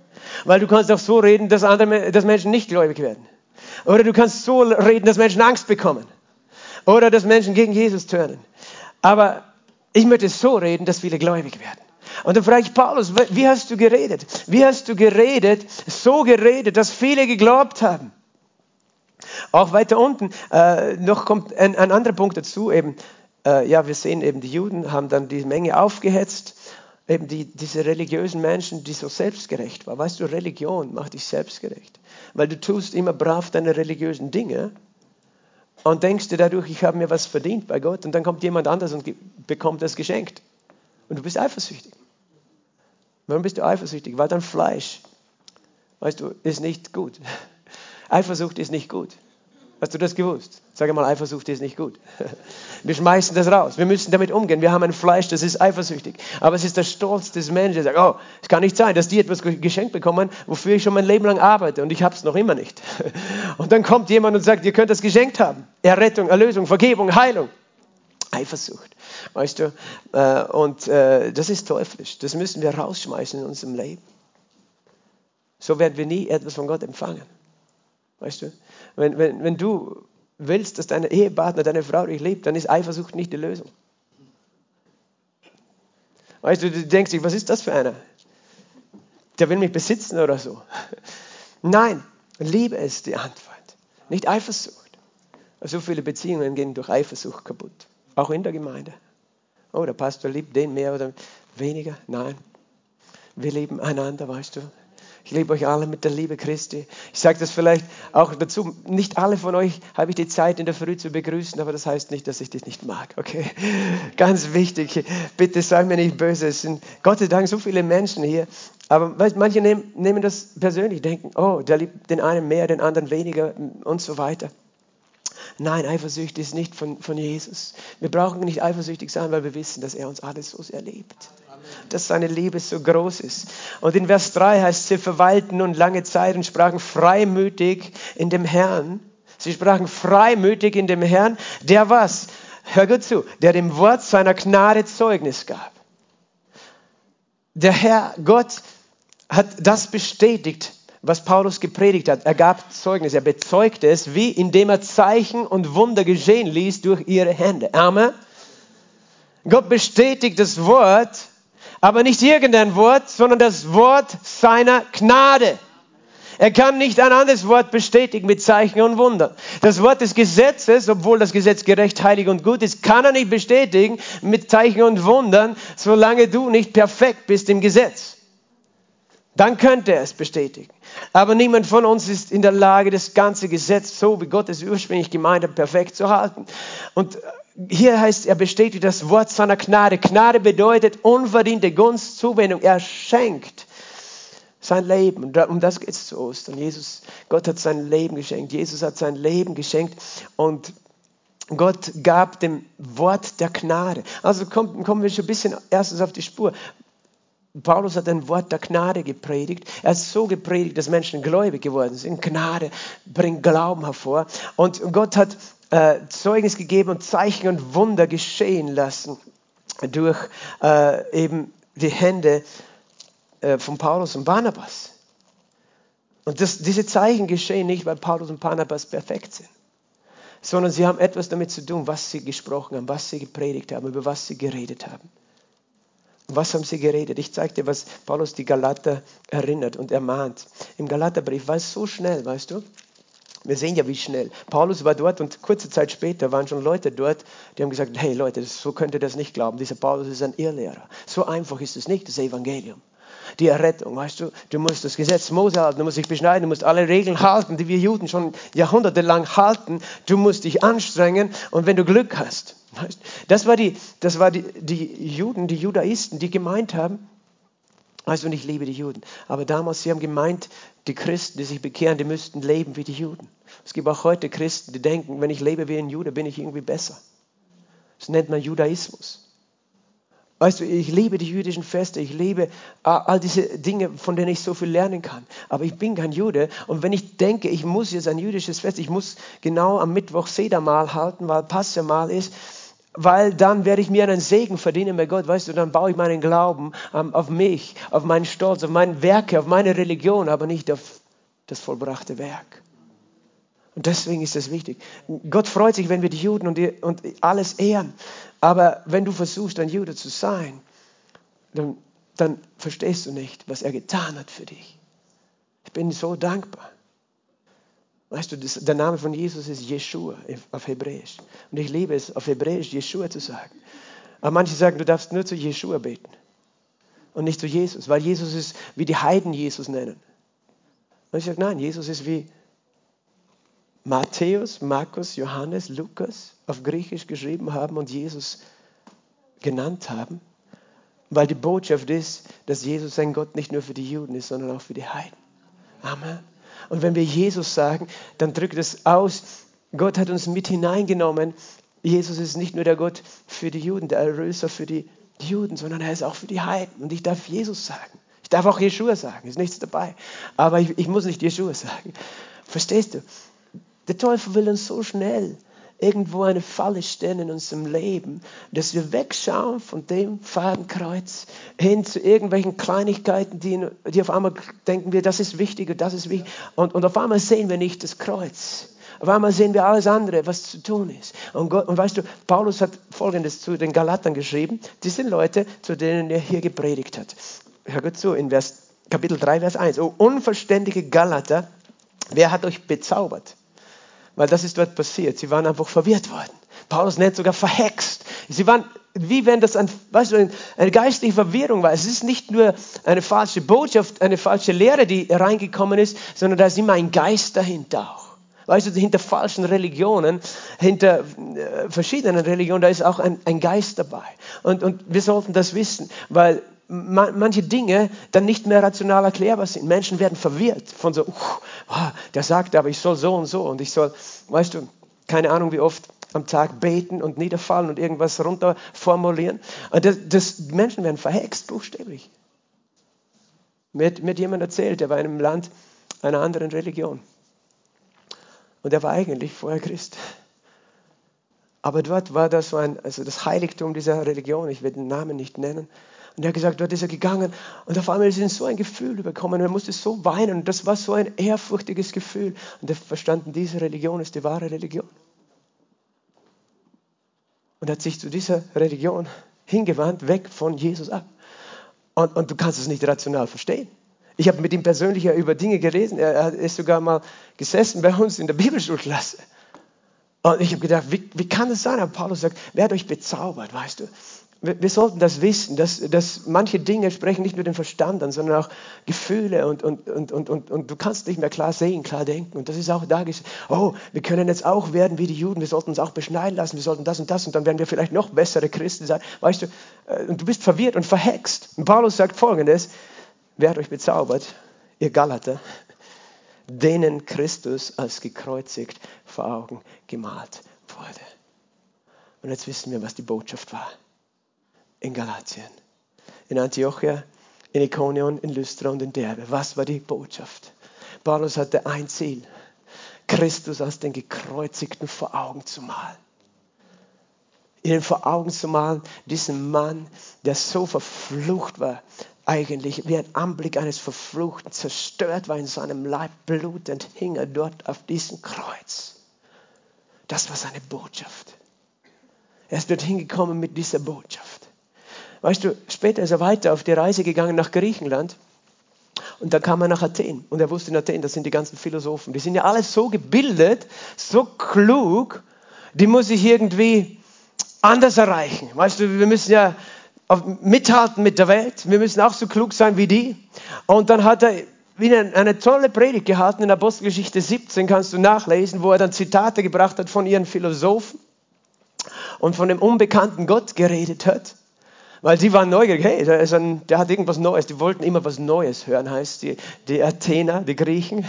Weil du kannst auch so reden, dass, andere, dass Menschen nicht gläubig werden. Oder du kannst so reden, dass Menschen Angst bekommen. Oder dass Menschen gegen Jesus turnen. Aber ich möchte so reden, dass viele gläubig werden. Und dann frage ich Paulus, wie hast du geredet? Wie hast du geredet? So geredet, dass viele geglaubt haben. Auch weiter unten äh, noch kommt ein, ein, anderer Punkt dazu. Eben, äh, ja, wir sehen eben, die Juden haben dann die Menge aufgehetzt. eben die, diese religiösen Menschen, die so selbstgerecht waren. Weißt du, Religion macht dich selbstgerecht. Weil du tust immer brav deine religiösen Dinge und denkst dir dadurch, ich habe mir was verdient bei Gott und dann kommt jemand anders und bekommt das geschenkt. Und du bist eifersüchtig. Warum bist du eifersüchtig? Weil dein Fleisch, weißt du, ist nicht gut. Eifersucht ist nicht gut. Hast du das gewusst? Sag mal, Eifersucht ist nicht gut. Wir schmeißen das raus. Wir müssen damit umgehen. Wir haben ein Fleisch, das ist eifersüchtig. Aber es ist der Stolz des Menschen, der sagt, oh, es kann nicht sein, dass die etwas geschenkt bekommen, wofür ich schon mein Leben lang arbeite und ich habe es noch immer nicht. Und dann kommt jemand und sagt, ihr könnt das geschenkt haben. Errettung, Erlösung, Vergebung, Heilung. Eifersucht. Weißt du? Äh, und äh, das ist teuflisch. Das müssen wir rausschmeißen in unserem Leben. So werden wir nie etwas von Gott empfangen. Weißt du? Wenn, wenn, wenn du willst, dass dein Ehepartner, deine Frau dich liebt, dann ist Eifersucht nicht die Lösung. Weißt du, du denkst dich, was ist das für einer? Der will mich besitzen oder so. Nein, Liebe ist die Antwort, nicht Eifersucht. So viele Beziehungen gehen durch Eifersucht kaputt, auch in der Gemeinde. Oh, der Pastor liebt den mehr oder weniger. Nein, wir lieben einander, weißt du. Ich liebe euch alle mit der Liebe Christi. Ich sage das vielleicht auch dazu. Nicht alle von euch habe ich die Zeit in der Früh zu begrüßen, aber das heißt nicht, dass ich dich nicht mag. Okay? Ganz wichtig. Bitte sei mir nicht böse. Es sind Gott sei Dank so viele Menschen hier. Aber weißt, manche nehmen, nehmen das persönlich, denken, oh, der liebt den einen mehr, den anderen weniger und so weiter. Nein, Eifersucht ist nicht von, von Jesus. Wir brauchen nicht eifersüchtig sein, weil wir wissen, dass er uns alles so sehr liebt dass seine Liebe so groß ist. Und in Vers 3 heißt, sie verweilten nun lange Zeit und sprachen freimütig in dem Herrn. Sie sprachen freimütig in dem Herrn, der was? Hör gut zu, der dem Wort seiner Gnade Zeugnis gab. Der Herr Gott hat das bestätigt, was Paulus gepredigt hat. Er gab Zeugnis, er bezeugte es, wie indem er Zeichen und Wunder geschehen ließ durch ihre Hände. Amen. Gott bestätigt das Wort aber nicht irgendein Wort, sondern das Wort seiner Gnade. Er kann nicht ein anderes Wort bestätigen mit Zeichen und Wundern. Das Wort des Gesetzes, obwohl das Gesetz gerecht, heilig und gut ist, kann er nicht bestätigen mit Zeichen und Wundern, solange du nicht perfekt bist im Gesetz. Dann könnte er es bestätigen. Aber niemand von uns ist in der Lage, das ganze Gesetz, so wie Gott es ursprünglich gemeint hat, perfekt zu halten. Und hier heißt, er bestätigt das Wort seiner Gnade. Gnade bedeutet unverdiente Gunst, Zuwendung. Er schenkt sein Leben. Und um das geht es zu Ostern. Jesus, Gott hat sein Leben geschenkt. Jesus hat sein Leben geschenkt und Gott gab dem Wort der Gnade. Also kommen, kommen wir schon ein bisschen erstens auf die Spur. Paulus hat ein Wort der Gnade gepredigt. Er hat so gepredigt, dass Menschen gläubig geworden sind. Gnade bringt Glauben hervor. Und Gott hat äh, Zeugnis gegeben und Zeichen und Wunder geschehen lassen durch äh, eben die Hände äh, von Paulus und Barnabas. Und das, diese Zeichen geschehen nicht, weil Paulus und Barnabas perfekt sind, sondern sie haben etwas damit zu tun, was sie gesprochen haben, was sie gepredigt haben, über was sie geredet haben. Was haben sie geredet? Ich zeige dir, was Paulus die Galater erinnert und ermahnt. Im Galaterbrief war es so schnell, weißt du? Wir sehen ja, wie schnell. Paulus war dort und kurze Zeit später waren schon Leute dort, die haben gesagt, hey Leute, so könnt ihr das nicht glauben. Dieser Paulus ist ein Irrlehrer. So einfach ist es nicht, das Evangelium. Die Errettung, weißt du, du musst das Gesetz Mose halten, du musst dich beschneiden, du musst alle Regeln halten, die wir Juden schon jahrhundertelang halten. Du musst dich anstrengen und wenn du Glück hast. Das war die, das war die, die Juden, die Judaisten, die gemeint haben, und ich liebe die Juden. Aber damals, sie haben gemeint, die Christen, die sich bekehren, die müssten leben wie die Juden. Es gibt auch heute Christen, die denken, wenn ich lebe wie ein Jude, bin ich irgendwie besser. Das nennt man Judaismus. Weißt du, ich liebe die jüdischen Feste, ich liebe all diese Dinge, von denen ich so viel lernen kann. Aber ich bin kein Jude. Und wenn ich denke, ich muss jetzt ein jüdisches Fest, ich muss genau am Mittwoch Sedermal halten, weil Passamal ist, weil dann werde ich mir einen Segen verdienen bei Gott, weißt du, dann baue ich meinen Glauben ähm, auf mich, auf meinen Stolz, auf meine Werke, auf meine Religion, aber nicht auf das vollbrachte Werk. Und deswegen ist das wichtig. Gott freut sich, wenn wir die Juden und, die, und alles ehren. Aber wenn du versuchst, ein Jude zu sein, dann, dann verstehst du nicht, was er getan hat für dich. Ich bin so dankbar. Weißt du, das, der Name von Jesus ist Jeshua auf Hebräisch. Und ich liebe es, auf Hebräisch Jeshua zu sagen. Aber manche sagen, du darfst nur zu Jeshua beten. und nicht zu Jesus, weil Jesus ist, wie die Heiden Jesus nennen. Und ich sage, nein, Jesus ist wie Matthäus, Markus, Johannes, Lukas auf Griechisch geschrieben haben und Jesus genannt haben. Weil die Botschaft ist, dass Jesus ein Gott nicht nur für die Juden ist, sondern auch für die Heiden. Amen. Und wenn wir Jesus sagen, dann drückt es aus, Gott hat uns mit hineingenommen. Jesus ist nicht nur der Gott für die Juden, der Erlöser für die Juden, sondern er ist auch für die Heiden. Und ich darf Jesus sagen. Ich darf auch Jeshua sagen, ist nichts dabei. Aber ich, ich muss nicht Jeshua sagen. Verstehst du? Der Teufel will uns so schnell irgendwo eine Falle stellen in unserem Leben, dass wir wegschauen von dem Fadenkreuz hin zu irgendwelchen Kleinigkeiten, die, die auf einmal denken wir, das ist wichtig und das ist wichtig. Und, und auf einmal sehen wir nicht das Kreuz. Auf einmal sehen wir alles andere, was zu tun ist. Und, Gott, und weißt du, Paulus hat Folgendes zu den Galatern geschrieben. Die sind Leute, zu denen er hier gepredigt hat. Hör gut zu, in Vers, Kapitel 3, Vers 1. O unverständige Galater, wer hat euch bezaubert? Weil das ist dort passiert. Sie waren einfach verwirrt worden. Paulus nennt sogar verhext. Sie waren, wie wenn das ein, weißt du, eine geistliche Verwirrung war. Es ist nicht nur eine falsche Botschaft, eine falsche Lehre, die reingekommen ist, sondern da ist immer ein Geist dahinter auch. Weißt du, hinter falschen Religionen, hinter äh, verschiedenen Religionen, da ist auch ein, ein Geist dabei. Und, und wir sollten das wissen, weil manche Dinge dann nicht mehr rational erklärbar sind. Menschen werden verwirrt von so, uh, der sagt aber, ich soll so und so und ich soll, weißt du, keine Ahnung wie oft am Tag beten und niederfallen und irgendwas runter formulieren. Das, das, Menschen werden verhext, buchstäblich. Mir, mir hat jemand erzählt, der war in einem Land einer anderen Religion. Und er war eigentlich vorher Christ. Aber dort war das so ein, also das Heiligtum dieser Religion, ich will den Namen nicht nennen, und er hat gesagt, dort ist er gegangen und auf einmal ist ihm so ein Gefühl überkommen er musste so weinen und das war so ein ehrfurchtiges Gefühl. Und er verstanden, diese Religion ist die wahre Religion. Und er hat sich zu dieser Religion hingewandt, weg von Jesus ab. Und, und du kannst es nicht rational verstehen. Ich habe mit ihm persönlich über Dinge gelesen. Er ist sogar mal gesessen bei uns in der Bibelschulklasse. Und ich habe gedacht, wie, wie kann das sein? Aber Paulus sagt, wer hat euch bezaubert, weißt du? Wir sollten das wissen, dass, dass manche Dinge sprechen nicht nur den Verstand an, sondern auch Gefühle und, und, und, und, und, und du kannst nicht mehr klar sehen, klar denken. Und das ist auch da oh, wir können jetzt auch werden wie die Juden, wir sollten uns auch beschneiden lassen, wir sollten das und das und dann werden wir vielleicht noch bessere Christen sein. Weißt du, äh, und du bist verwirrt und verhext. Und Paulus sagt folgendes, wer hat euch bezaubert, ihr Galater, denen Christus als gekreuzigt vor Augen gemalt wurde. Und jetzt wissen wir, was die Botschaft war in Galatien, in Antiochia, in Ikonion, in Lystra und in Derbe. Was war die Botschaft? Paulus hatte ein Ziel, Christus als den Gekreuzigten vor Augen zu malen. Ihnen vor Augen zu malen, diesen Mann, der so verflucht war, eigentlich wie ein Anblick eines Verfluchten, zerstört war in seinem Leib, blutend hing er dort auf diesem Kreuz. Das war seine Botschaft. Er ist dort hingekommen mit dieser Botschaft. Weißt du, später ist er weiter auf die Reise gegangen nach Griechenland. Und dann kam er nach Athen. Und er wusste in Athen, das sind die ganzen Philosophen. Die sind ja alle so gebildet, so klug, die muss ich irgendwie anders erreichen. Weißt du, wir müssen ja mithalten mit der Welt. Wir müssen auch so klug sein wie die. Und dann hat er wieder eine tolle Predigt gehalten in Apostelgeschichte 17, kannst du nachlesen, wo er dann Zitate gebracht hat von ihren Philosophen und von dem unbekannten Gott geredet hat. Weil sie waren neugierig, hey, der, ein, der, hat irgendwas Neues, die wollten immer was Neues hören, heißt die, die Athener, die Griechen. Uh,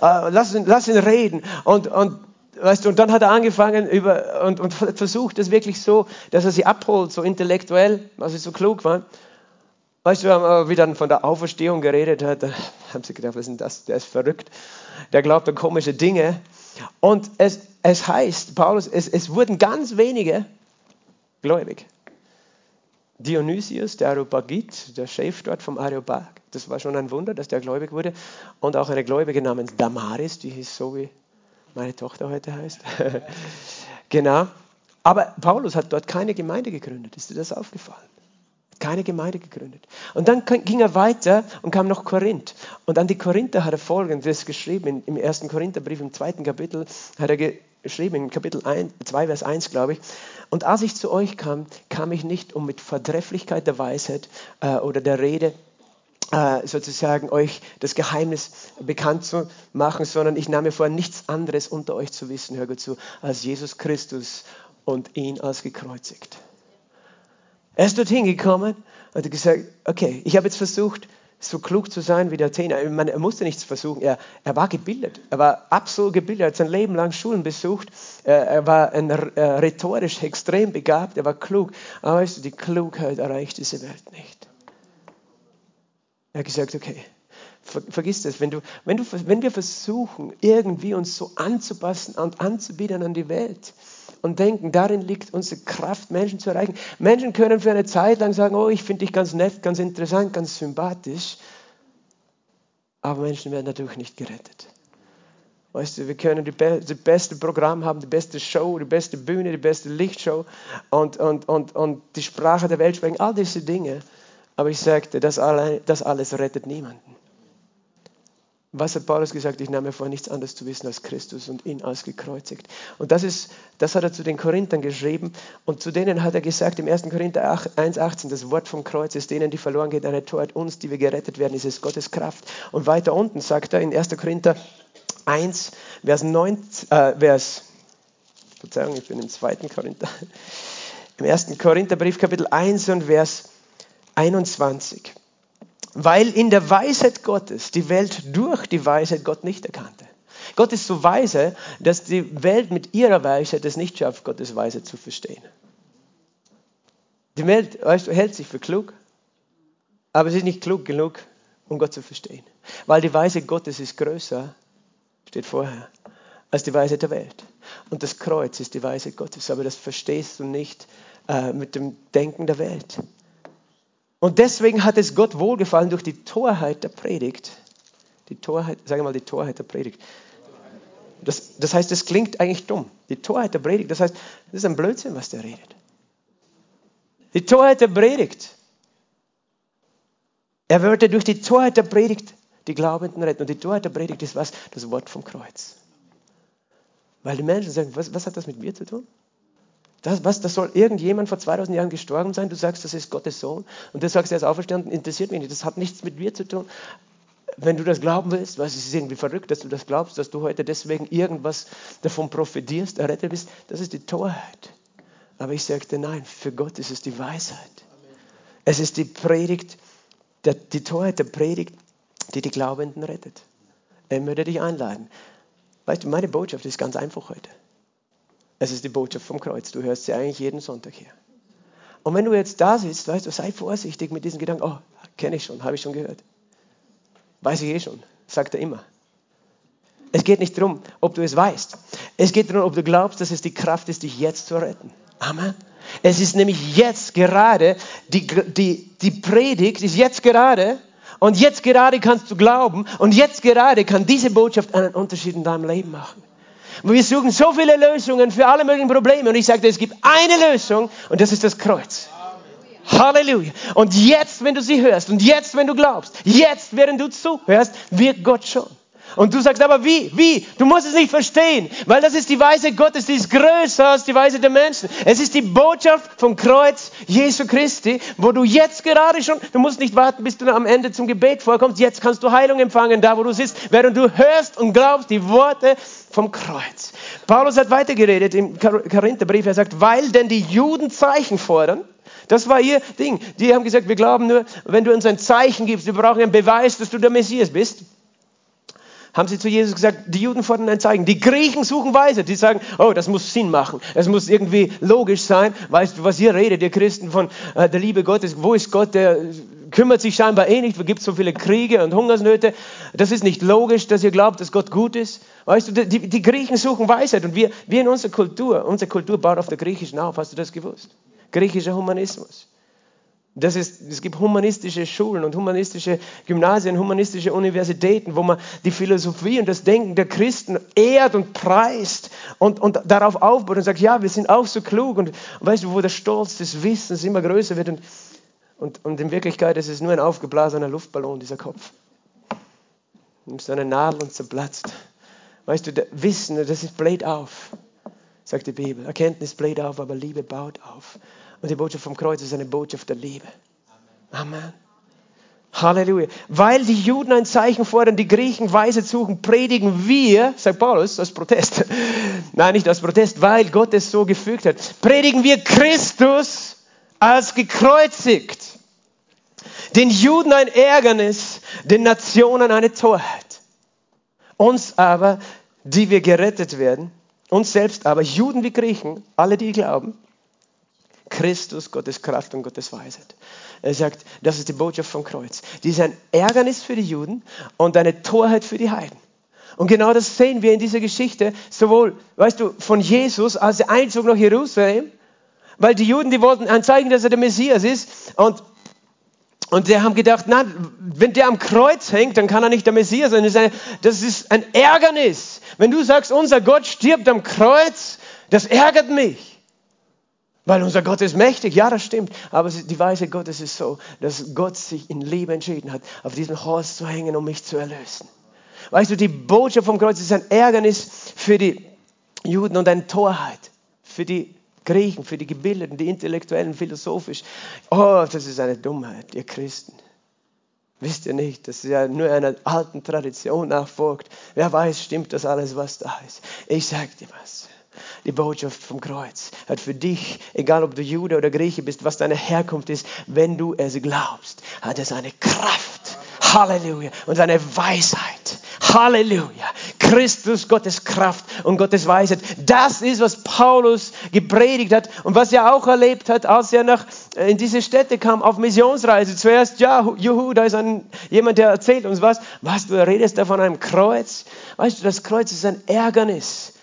lass, ihn, lass ihn reden. Und, und, weißt du, und dann hat er angefangen über, und, und versucht es wirklich so, dass er sie abholt, so intellektuell, weil sie so klug waren. Weißt du, wie dann von der Auferstehung geredet hat, da haben sie gedacht, was ist denn das? Der ist verrückt. Der glaubt an komische Dinge. Und es, es heißt, Paulus, es, es wurden ganz wenige gläubig. Dionysius, der Areopagit, der Chef dort vom Areopag, das war schon ein Wunder, dass der gläubig wurde. Und auch eine Gläubige namens Damaris, die hieß so wie meine Tochter heute heißt. genau. Aber Paulus hat dort keine Gemeinde gegründet. Ist dir das aufgefallen? Keine Gemeinde gegründet. Und dann ging er weiter und kam nach Korinth. Und an die Korinther hat er folgendes geschrieben, im ersten Korintherbrief, im zweiten Kapitel, hat er geschrieben in Kapitel 1, 2, Vers 1, glaube ich. Und als ich zu euch kam, kam ich nicht um mit Vertrefflichkeit der Weisheit äh, oder der Rede äh, sozusagen euch das Geheimnis bekannt zu machen, sondern ich nahm mir vor, nichts anderes unter euch zu wissen, hör gut zu, als Jesus Christus und ihn als gekreuzigt. Er ist dorthin gekommen und hat gesagt, okay, ich habe jetzt versucht, so klug zu sein wie der Athener. Ich meine, er musste nichts versuchen. Er, er war gebildet. Er war absolut gebildet. Er hat sein Leben lang Schulen besucht. Er, er war ein, äh, rhetorisch extrem begabt. Er war klug. Aber weißt du, die Klugheit erreicht diese Welt nicht. Er hat gesagt, okay, ver, vergiss das. Wenn, du, wenn, du, wenn wir versuchen, irgendwie uns so anzupassen und anzubieten an die Welt, und denken, darin liegt unsere Kraft, Menschen zu erreichen. Menschen können für eine Zeit lang sagen, oh, ich finde dich ganz nett, ganz interessant, ganz sympathisch. Aber Menschen werden dadurch nicht gerettet. Weißt du, wir können die be das beste Programm haben, die beste Show, die beste Bühne, die beste Lichtshow und, und, und, und die Sprache der Welt sprechen, all diese Dinge. Aber ich sagte, das, allein, das alles rettet niemanden. Was hat Paulus gesagt? Ich nahm mir vor, nichts anderes zu wissen als Christus und ihn als gekreuzigt. Und das, ist, das hat er zu den Korinthern geschrieben. Und zu denen hat er gesagt, im 1. Korinther 1,18, das Wort vom Kreuz ist denen, die verloren gehen, eine Torheit. Uns, die wir gerettet werden, ist es Gottes Kraft. Und weiter unten sagt er in 1. Korinther 1, Vers 9, äh, Vers, Verzeihung, ich bin im 2. Korinther, im 1. Korintherbrief, Kapitel 1 und Vers 21 weil in der Weisheit Gottes die Welt durch die Weisheit Gott nicht erkannte. Gott ist so weise, dass die Welt mit ihrer Weisheit es nicht schafft, Gottes Weisheit zu verstehen. Die Welt weißt du, hält sich für klug, aber sie ist nicht klug genug, um Gott zu verstehen. Weil die Weisheit Gottes ist größer, steht vorher, als die Weisheit der Welt. Und das Kreuz ist die Weisheit Gottes, aber das verstehst du nicht äh, mit dem Denken der Welt. Und deswegen hat es Gott wohlgefallen durch die Torheit der Predigt. Die Torheit, sage mal die Torheit der Predigt. Das, das heißt, es klingt eigentlich dumm. Die Torheit der Predigt, das heißt, das ist ein Blödsinn, was der redet. Die Torheit der Predigt. Er würde durch die Torheit der Predigt die Glaubenden retten. Und die Torheit der Predigt ist was? Das Wort vom Kreuz. Weil die Menschen sagen, was, was hat das mit mir zu tun? Das, was, das soll irgendjemand vor 2000 Jahren gestorben sein? Du sagst, das ist Gottes Sohn. Und du sagst, er ist auferstanden, interessiert mich nicht. Das hat nichts mit mir zu tun. Wenn du das glauben willst, was ist irgendwie verrückt, dass du das glaubst, dass du heute deswegen irgendwas davon profitierst, errettet bist, das ist die Torheit. Aber ich sagte, nein, für Gott ist es die Weisheit. Es ist die Predigt, der, die Torheit der Predigt, die die Glaubenden rettet. Er möchte dich einladen. Weißt du, meine Botschaft ist ganz einfach heute. Es ist die Botschaft vom Kreuz. Du hörst sie eigentlich jeden Sonntag hier. Und wenn du jetzt da sitzt, weißt du, sei vorsichtig mit diesen Gedanken. Oh, kenne ich schon, habe ich schon gehört. Weiß ich eh schon, sagt er immer. Es geht nicht darum, ob du es weißt. Es geht darum, ob du glaubst, dass es die Kraft ist, dich jetzt zu retten. Amen. Es ist nämlich jetzt gerade, die, die, die Predigt ist jetzt gerade und jetzt gerade kannst du glauben und jetzt gerade kann diese Botschaft einen Unterschied in deinem Leben machen. Wir suchen so viele Lösungen für alle möglichen Probleme. Und ich sagte, es gibt eine Lösung und das ist das Kreuz. Halleluja. Und jetzt, wenn du sie hörst und jetzt, wenn du glaubst, jetzt, während du zuhörst, wirkt Gott schon. Und du sagst aber wie? Wie? Du musst es nicht verstehen, weil das ist die Weise Gottes, die ist größer als die Weise der Menschen. Es ist die Botschaft vom Kreuz Jesu Christi, wo du jetzt gerade schon, du musst nicht warten, bis du am Ende zum Gebet vorkommst, jetzt kannst du Heilung empfangen, da wo du sitzt, während du hörst und glaubst die Worte vom Kreuz. Paulus hat weitergeredet im Korintherbrief, er sagt, weil denn die Juden Zeichen fordern, das war ihr Ding. Die haben gesagt, wir glauben nur, wenn du uns ein Zeichen gibst, wir brauchen einen Beweis, dass du der Messias bist haben sie zu Jesus gesagt, die Juden fordern ein Zeichen. Die Griechen suchen Weise. Die sagen, oh, das muss Sinn machen. Es muss irgendwie logisch sein. Weißt du, was ihr redet, ihr Christen, von äh, der Liebe Gottes? Wo ist Gott? Der kümmert sich scheinbar eh nicht. Es gibt so viele Kriege und Hungersnöte. Das ist nicht logisch, dass ihr glaubt, dass Gott gut ist. Weißt du, die, die Griechen suchen Weisheit. Und wir, wir in unserer Kultur, unsere Kultur baut auf der griechischen auf. Hast du das gewusst? Griechischer Humanismus. Das ist, es gibt humanistische Schulen und humanistische Gymnasien, humanistische Universitäten, wo man die Philosophie und das Denken der Christen ehrt und preist und, und darauf aufbaut und sagt, ja, wir sind auch so klug und, weißt du, wo der Stolz des Wissens immer größer wird und, und, und in Wirklichkeit ist es nur ein aufgeblasener Luftballon, dieser Kopf. Du nimmst eine Nadel und zerplatzt. Weißt du, Wissen, das ist bläht auf. sagt die Bibel. Erkenntnis bläht auf, aber Liebe baut auf. Und die Botschaft vom Kreuz ist eine Botschaft der Liebe. Amen. Halleluja. Weil die Juden ein Zeichen fordern, die Griechen Weise suchen, predigen wir, sagt Paulus, als Protest. Nein, nicht als Protest, weil Gott es so gefügt hat. Predigen wir Christus als gekreuzigt. Den Juden ein Ärgernis, den Nationen eine Torheit. Uns aber, die wir gerettet werden, uns selbst aber, Juden wie Griechen, alle, die glauben, Christus, Gottes Kraft und Gottes Weisheit. Er sagt, das ist die Botschaft vom Kreuz. Die ist ein Ärgernis für die Juden und eine Torheit für die Heiden. Und genau das sehen wir in dieser Geschichte, sowohl, weißt du, von Jesus als der Einzug nach Jerusalem, weil die Juden, die wollten anzeigen, dass er der Messias ist und und die haben gedacht, na, wenn der am Kreuz hängt, dann kann er nicht der Messias sein. Das ist, eine, das ist ein Ärgernis. Wenn du sagst, unser Gott stirbt am Kreuz, das ärgert mich. Weil unser Gott ist mächtig, ja, das stimmt. Aber die Weise Gottes ist so, dass Gott sich in Liebe entschieden hat, auf diesem Holz zu hängen, um mich zu erlösen. Weißt du, die Botschaft vom Kreuz ist ein Ärgernis für die Juden und eine Torheit für die Griechen, für die Gebildeten, die Intellektuellen, philosophisch. Oh, das ist eine Dummheit, ihr Christen. Wisst ihr nicht, dass ihr nur einer alten Tradition nachfolgt? Wer weiß, stimmt das alles, was da ist? Ich sag dir was. Die Botschaft vom Kreuz hat für dich, egal ob du Jude oder Grieche bist, was deine Herkunft ist, wenn du es glaubst, hat es eine Kraft. Halleluja. Und eine Weisheit. Halleluja. Christus, Gottes Kraft und Gottes Weisheit. Das ist, was Paulus gepredigt hat und was er auch erlebt hat, als er nach, äh, in diese Städte kam auf Missionsreise. Zuerst, ja, juhu, da ist ein, jemand, der erzählt uns was. Was, du redest da von einem Kreuz? Weißt du, das Kreuz ist ein Ärgernis.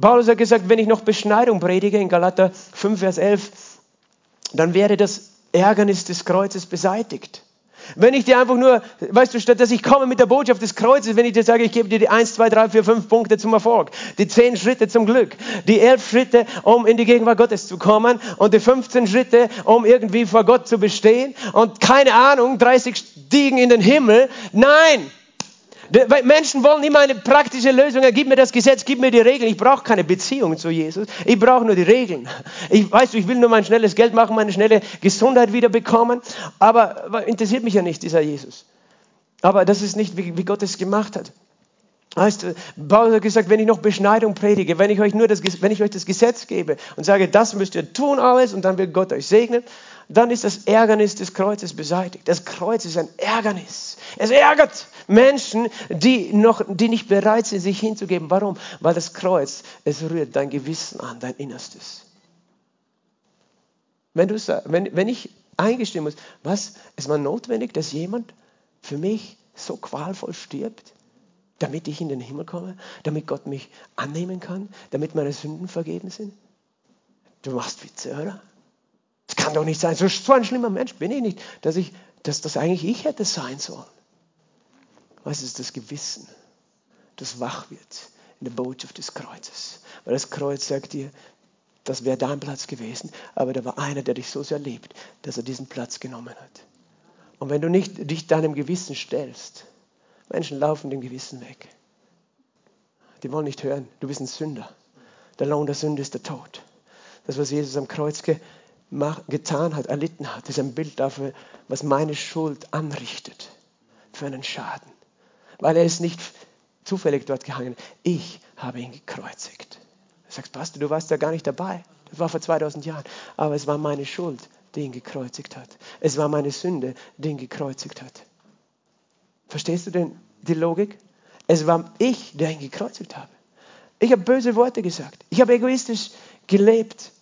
Paulus hat gesagt, wenn ich noch Beschneidung predige, in Galater 5, Vers 11, dann wäre das Ärgernis des Kreuzes beseitigt. Wenn ich dir einfach nur, weißt du, statt dass ich komme mit der Botschaft des Kreuzes, wenn ich dir sage, ich gebe dir die 1, 2, 3, 4, 5 Punkte zum Erfolg, die 10 Schritte zum Glück, die 11 Schritte, um in die Gegenwart Gottes zu kommen und die 15 Schritte, um irgendwie vor Gott zu bestehen und keine Ahnung, 30 Stiegen in den Himmel. Nein! Menschen wollen immer eine praktische Lösung. Gib mir das Gesetz, gib mir die Regeln. Ich brauche keine Beziehung zu Jesus. Ich brauche nur die Regeln. Ich weiß, ich will nur mein schnelles Geld machen, meine schnelle Gesundheit wieder bekommen. Aber interessiert mich ja nicht dieser Jesus. Aber das ist nicht, wie, Gott es gemacht hat. Heißt, Paulus hat gesagt, wenn ich noch Beschneidung predige, wenn ich euch nur das, wenn ich euch das Gesetz gebe und sage, das müsst ihr tun alles und dann wird Gott euch segnen, dann ist das Ärgernis des Kreuzes beseitigt. Das Kreuz ist ein Ärgernis. Es ärgert Menschen, die, noch, die nicht bereit sind, sich hinzugeben. Warum? Weil das Kreuz, es rührt dein Gewissen an, dein Innerstes. Wenn, du, wenn, wenn ich eingestehen muss, was, ist man notwendig, dass jemand für mich so qualvoll stirbt, damit ich in den Himmel komme, damit Gott mich annehmen kann, damit meine Sünden vergeben sind? Du machst Witze, oder? Es kann doch nicht sein, so, so ein schlimmer Mensch bin ich nicht, dass, ich, dass das eigentlich ich hätte sein sollen. Was ist das Gewissen, das wach wird in der Botschaft des Kreuzes? Weil das Kreuz sagt dir, das wäre dein Platz gewesen, aber da war einer, der dich so sehr liebt, dass er diesen Platz genommen hat. Und wenn du nicht dich deinem Gewissen stellst, Menschen laufen dem Gewissen weg. Die wollen nicht hören, du bist ein Sünder. Der Lohn der Sünde ist der Tod. Das, was Jesus am Kreuz ge getan hat, erlitten hat, ist ein Bild dafür, was meine Schuld anrichtet für einen Schaden. Weil er ist nicht zufällig dort gehangen. Ich habe ihn gekreuzigt. Du sagst, Pastor, du warst da gar nicht dabei. Das war vor 2000 Jahren. Aber es war meine Schuld, die ihn gekreuzigt hat. Es war meine Sünde, die ihn gekreuzigt hat. Verstehst du denn die Logik? Es war ich, der ihn gekreuzigt habe. Ich habe böse Worte gesagt. Ich habe egoistisch gelebt.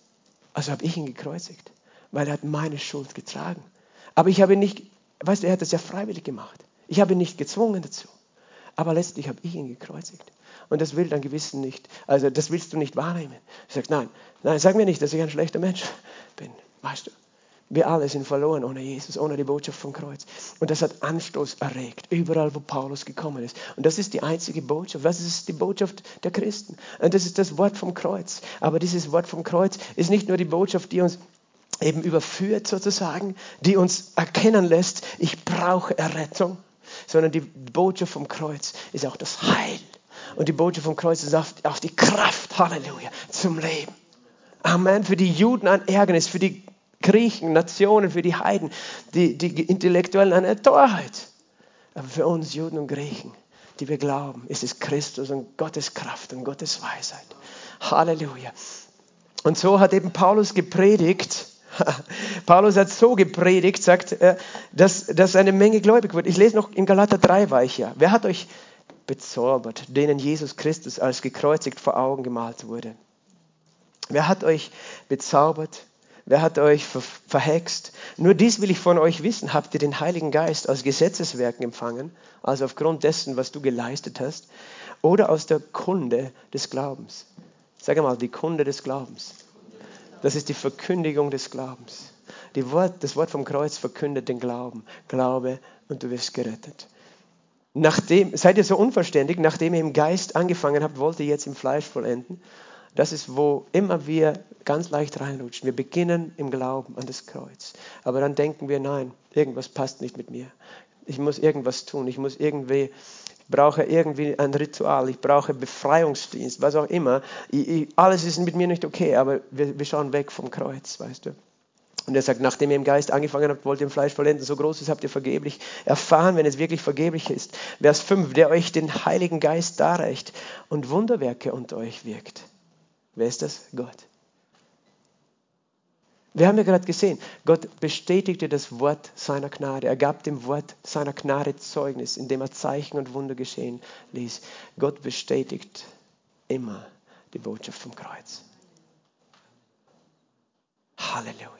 Also habe ich ihn gekreuzigt, weil er hat meine Schuld getragen. Aber ich habe ihn nicht, weißt du, er hat das ja freiwillig gemacht. Ich habe ihn nicht gezwungen dazu. Aber letztlich habe ich ihn gekreuzigt. Und das will dein Gewissen nicht. Also das willst du nicht wahrnehmen. Du sagst, nein, nein, sag mir nicht, dass ich ein schlechter Mensch bin. Weißt du, wir alle sind verloren ohne Jesus, ohne die Botschaft vom Kreuz. Und das hat Anstoß erregt, überall, wo Paulus gekommen ist. Und das ist die einzige Botschaft. Das ist die Botschaft der Christen. Und das ist das Wort vom Kreuz. Aber dieses Wort vom Kreuz ist nicht nur die Botschaft, die uns eben überführt sozusagen, die uns erkennen lässt, ich brauche Errettung, sondern die Botschaft vom Kreuz ist auch das Heil Und die Botschaft vom Kreuz ist auf die Kraft, Halleluja, zum Leben. Amen. Für die Juden ein Ärgernis, für die Griechen, Nationen, für die Heiden, die, die Intellektuellen eine Torheit. Aber für uns Juden und Griechen, die wir glauben, ist es Christus und Gottes Kraft und Gottes Weisheit. Halleluja. Und so hat eben Paulus gepredigt. Paulus hat so gepredigt, sagt dass, dass eine Menge gläubig wird. Ich lese noch in Galater 3 war ich ja. Wer hat euch bezaubert, denen Jesus Christus als gekreuzigt vor Augen gemalt wurde? Wer hat euch bezaubert? Wer hat euch verhext? Nur dies will ich von euch wissen. Habt ihr den Heiligen Geist aus Gesetzeswerken empfangen, also aufgrund dessen, was du geleistet hast, oder aus der Kunde des Glaubens? Sag mal, die Kunde des Glaubens. Das ist die Verkündigung des Glaubens. Wort, das Wort vom Kreuz verkündet den Glauben. Glaube und du wirst gerettet. Nachdem, seid ihr so unverständig, nachdem ihr im Geist angefangen habt, wollt ihr jetzt im Fleisch vollenden? Das ist, wo immer wir ganz leicht reinrutschen. Wir beginnen im Glauben an das Kreuz. Aber dann denken wir, nein, irgendwas passt nicht mit mir. Ich muss irgendwas tun. Ich muss irgendwie brauche irgendwie ein Ritual, ich brauche Befreiungsdienst, was auch immer. Ich, ich, alles ist mit mir nicht okay, aber wir, wir schauen weg vom Kreuz, weißt du. Und er sagt, nachdem ihr im Geist angefangen habt, wollt ihr im Fleisch vollenden. So groß ist, habt ihr vergeblich erfahren, wenn es wirklich vergeblich ist. Vers 5, der euch den Heiligen Geist darreicht und Wunderwerke unter euch wirkt. Wer ist das? Gott. Wir haben ja gerade gesehen, Gott bestätigte das Wort seiner Gnade. Er gab dem Wort seiner Gnade Zeugnis, indem er Zeichen und Wunder geschehen ließ. Gott bestätigt immer die Botschaft vom Kreuz. Halleluja.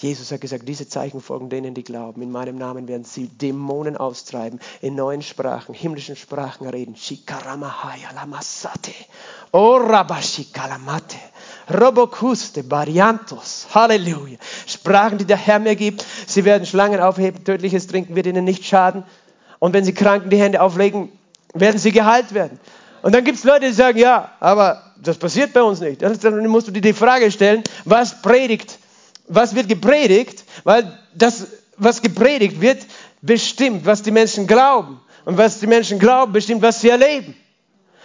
Jesus hat gesagt, diese Zeichen folgen denen, die glauben. In meinem Namen werden sie Dämonen austreiben, in neuen Sprachen, himmlischen Sprachen reden. Shikaramahaya lamasate. Orabashikalamate. Robokuste, Bariantos, Halleluja. Sprachen, die der Herr mir gibt. Sie werden Schlangen aufheben, tödliches Trinken wird ihnen nicht schaden. Und wenn sie Kranken die Hände auflegen, werden sie geheilt werden. Und dann gibt es Leute, die sagen, ja, aber das passiert bei uns nicht. Dann musst du dir die Frage stellen, was predigt, was wird gepredigt? Weil das, was gepredigt wird, bestimmt, was die Menschen glauben. Und was die Menschen glauben, bestimmt, was sie erleben.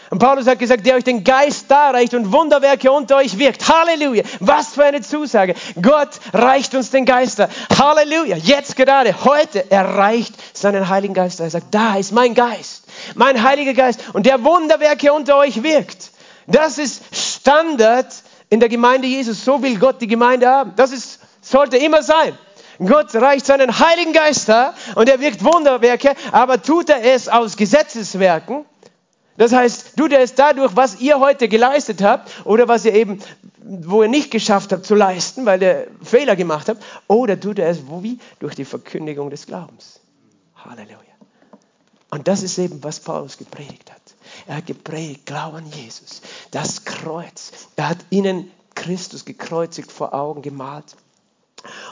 Und Paulus hat gesagt, der euch den Geist darreicht und Wunderwerke unter euch wirkt. Halleluja. Was für eine Zusage. Gott reicht uns den Geist dar. Halleluja. Jetzt gerade, heute, erreicht seinen Heiligen Geist. Er sagt, da ist mein Geist. Mein Heiliger Geist. Und der Wunderwerke unter euch wirkt. Das ist Standard in der Gemeinde Jesus. So will Gott die Gemeinde haben. Das ist, sollte immer sein. Gott reicht seinen Heiligen Geist dar und er wirkt Wunderwerke, aber tut er es aus Gesetzeswerken? Das heißt, tut er es dadurch, was ihr heute geleistet habt oder was ihr eben, wo ihr nicht geschafft habt zu leisten, weil ihr Fehler gemacht habt, oder tut er es wie? Durch die Verkündigung des Glaubens. Halleluja. Und das ist eben, was Paulus gepredigt hat. Er hat gepredigt, Glauben an Jesus, das Kreuz. Er hat ihnen Christus gekreuzigt vor Augen gemalt.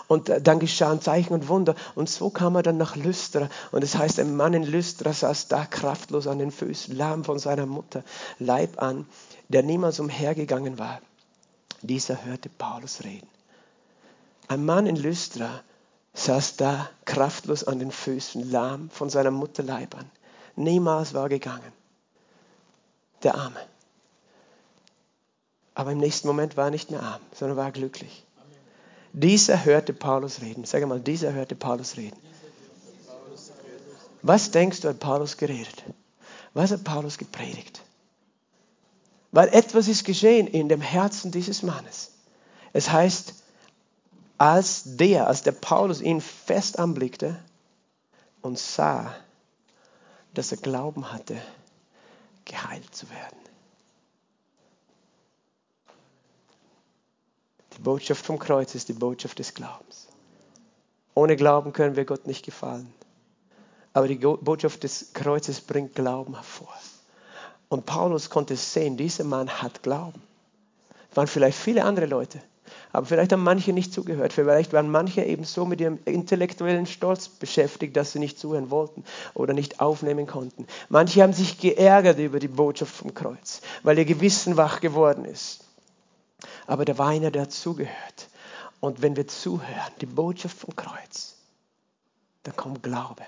Und dann geschahen Zeichen und Wunder. Und so kam er dann nach Lystra. Und es das heißt, ein Mann in Lystra saß da kraftlos an den Füßen, lahm von seiner Mutter Leib an, der niemals umhergegangen war. Dieser hörte Paulus reden. Ein Mann in Lystra saß da kraftlos an den Füßen, lahm von seiner Mutter Leib an. Niemals war gegangen. Der Arme. Aber im nächsten Moment war er nicht mehr arm, sondern war glücklich. Dieser hörte Paulus reden. Sag mal, dieser hörte Paulus reden. Was denkst du, hat Paulus geredet? Was hat Paulus gepredigt? Weil etwas ist geschehen in dem Herzen dieses Mannes. Es heißt, als der, als der Paulus ihn fest anblickte und sah, dass er Glauben hatte, geheilt zu werden. Die Botschaft vom Kreuz ist die Botschaft des Glaubens. Ohne Glauben können wir Gott nicht gefallen. Aber die Botschaft des Kreuzes bringt Glauben hervor. Und Paulus konnte sehen, dieser Mann hat Glauben. Es waren vielleicht viele andere Leute, aber vielleicht haben manche nicht zugehört. Vielleicht waren manche eben so mit ihrem intellektuellen Stolz beschäftigt, dass sie nicht zuhören wollten oder nicht aufnehmen konnten. Manche haben sich geärgert über die Botschaft vom Kreuz, weil ihr Gewissen wach geworden ist aber der war einer, der zugehört. Und wenn wir zuhören, die Botschaft vom Kreuz, dann kommt Glaube.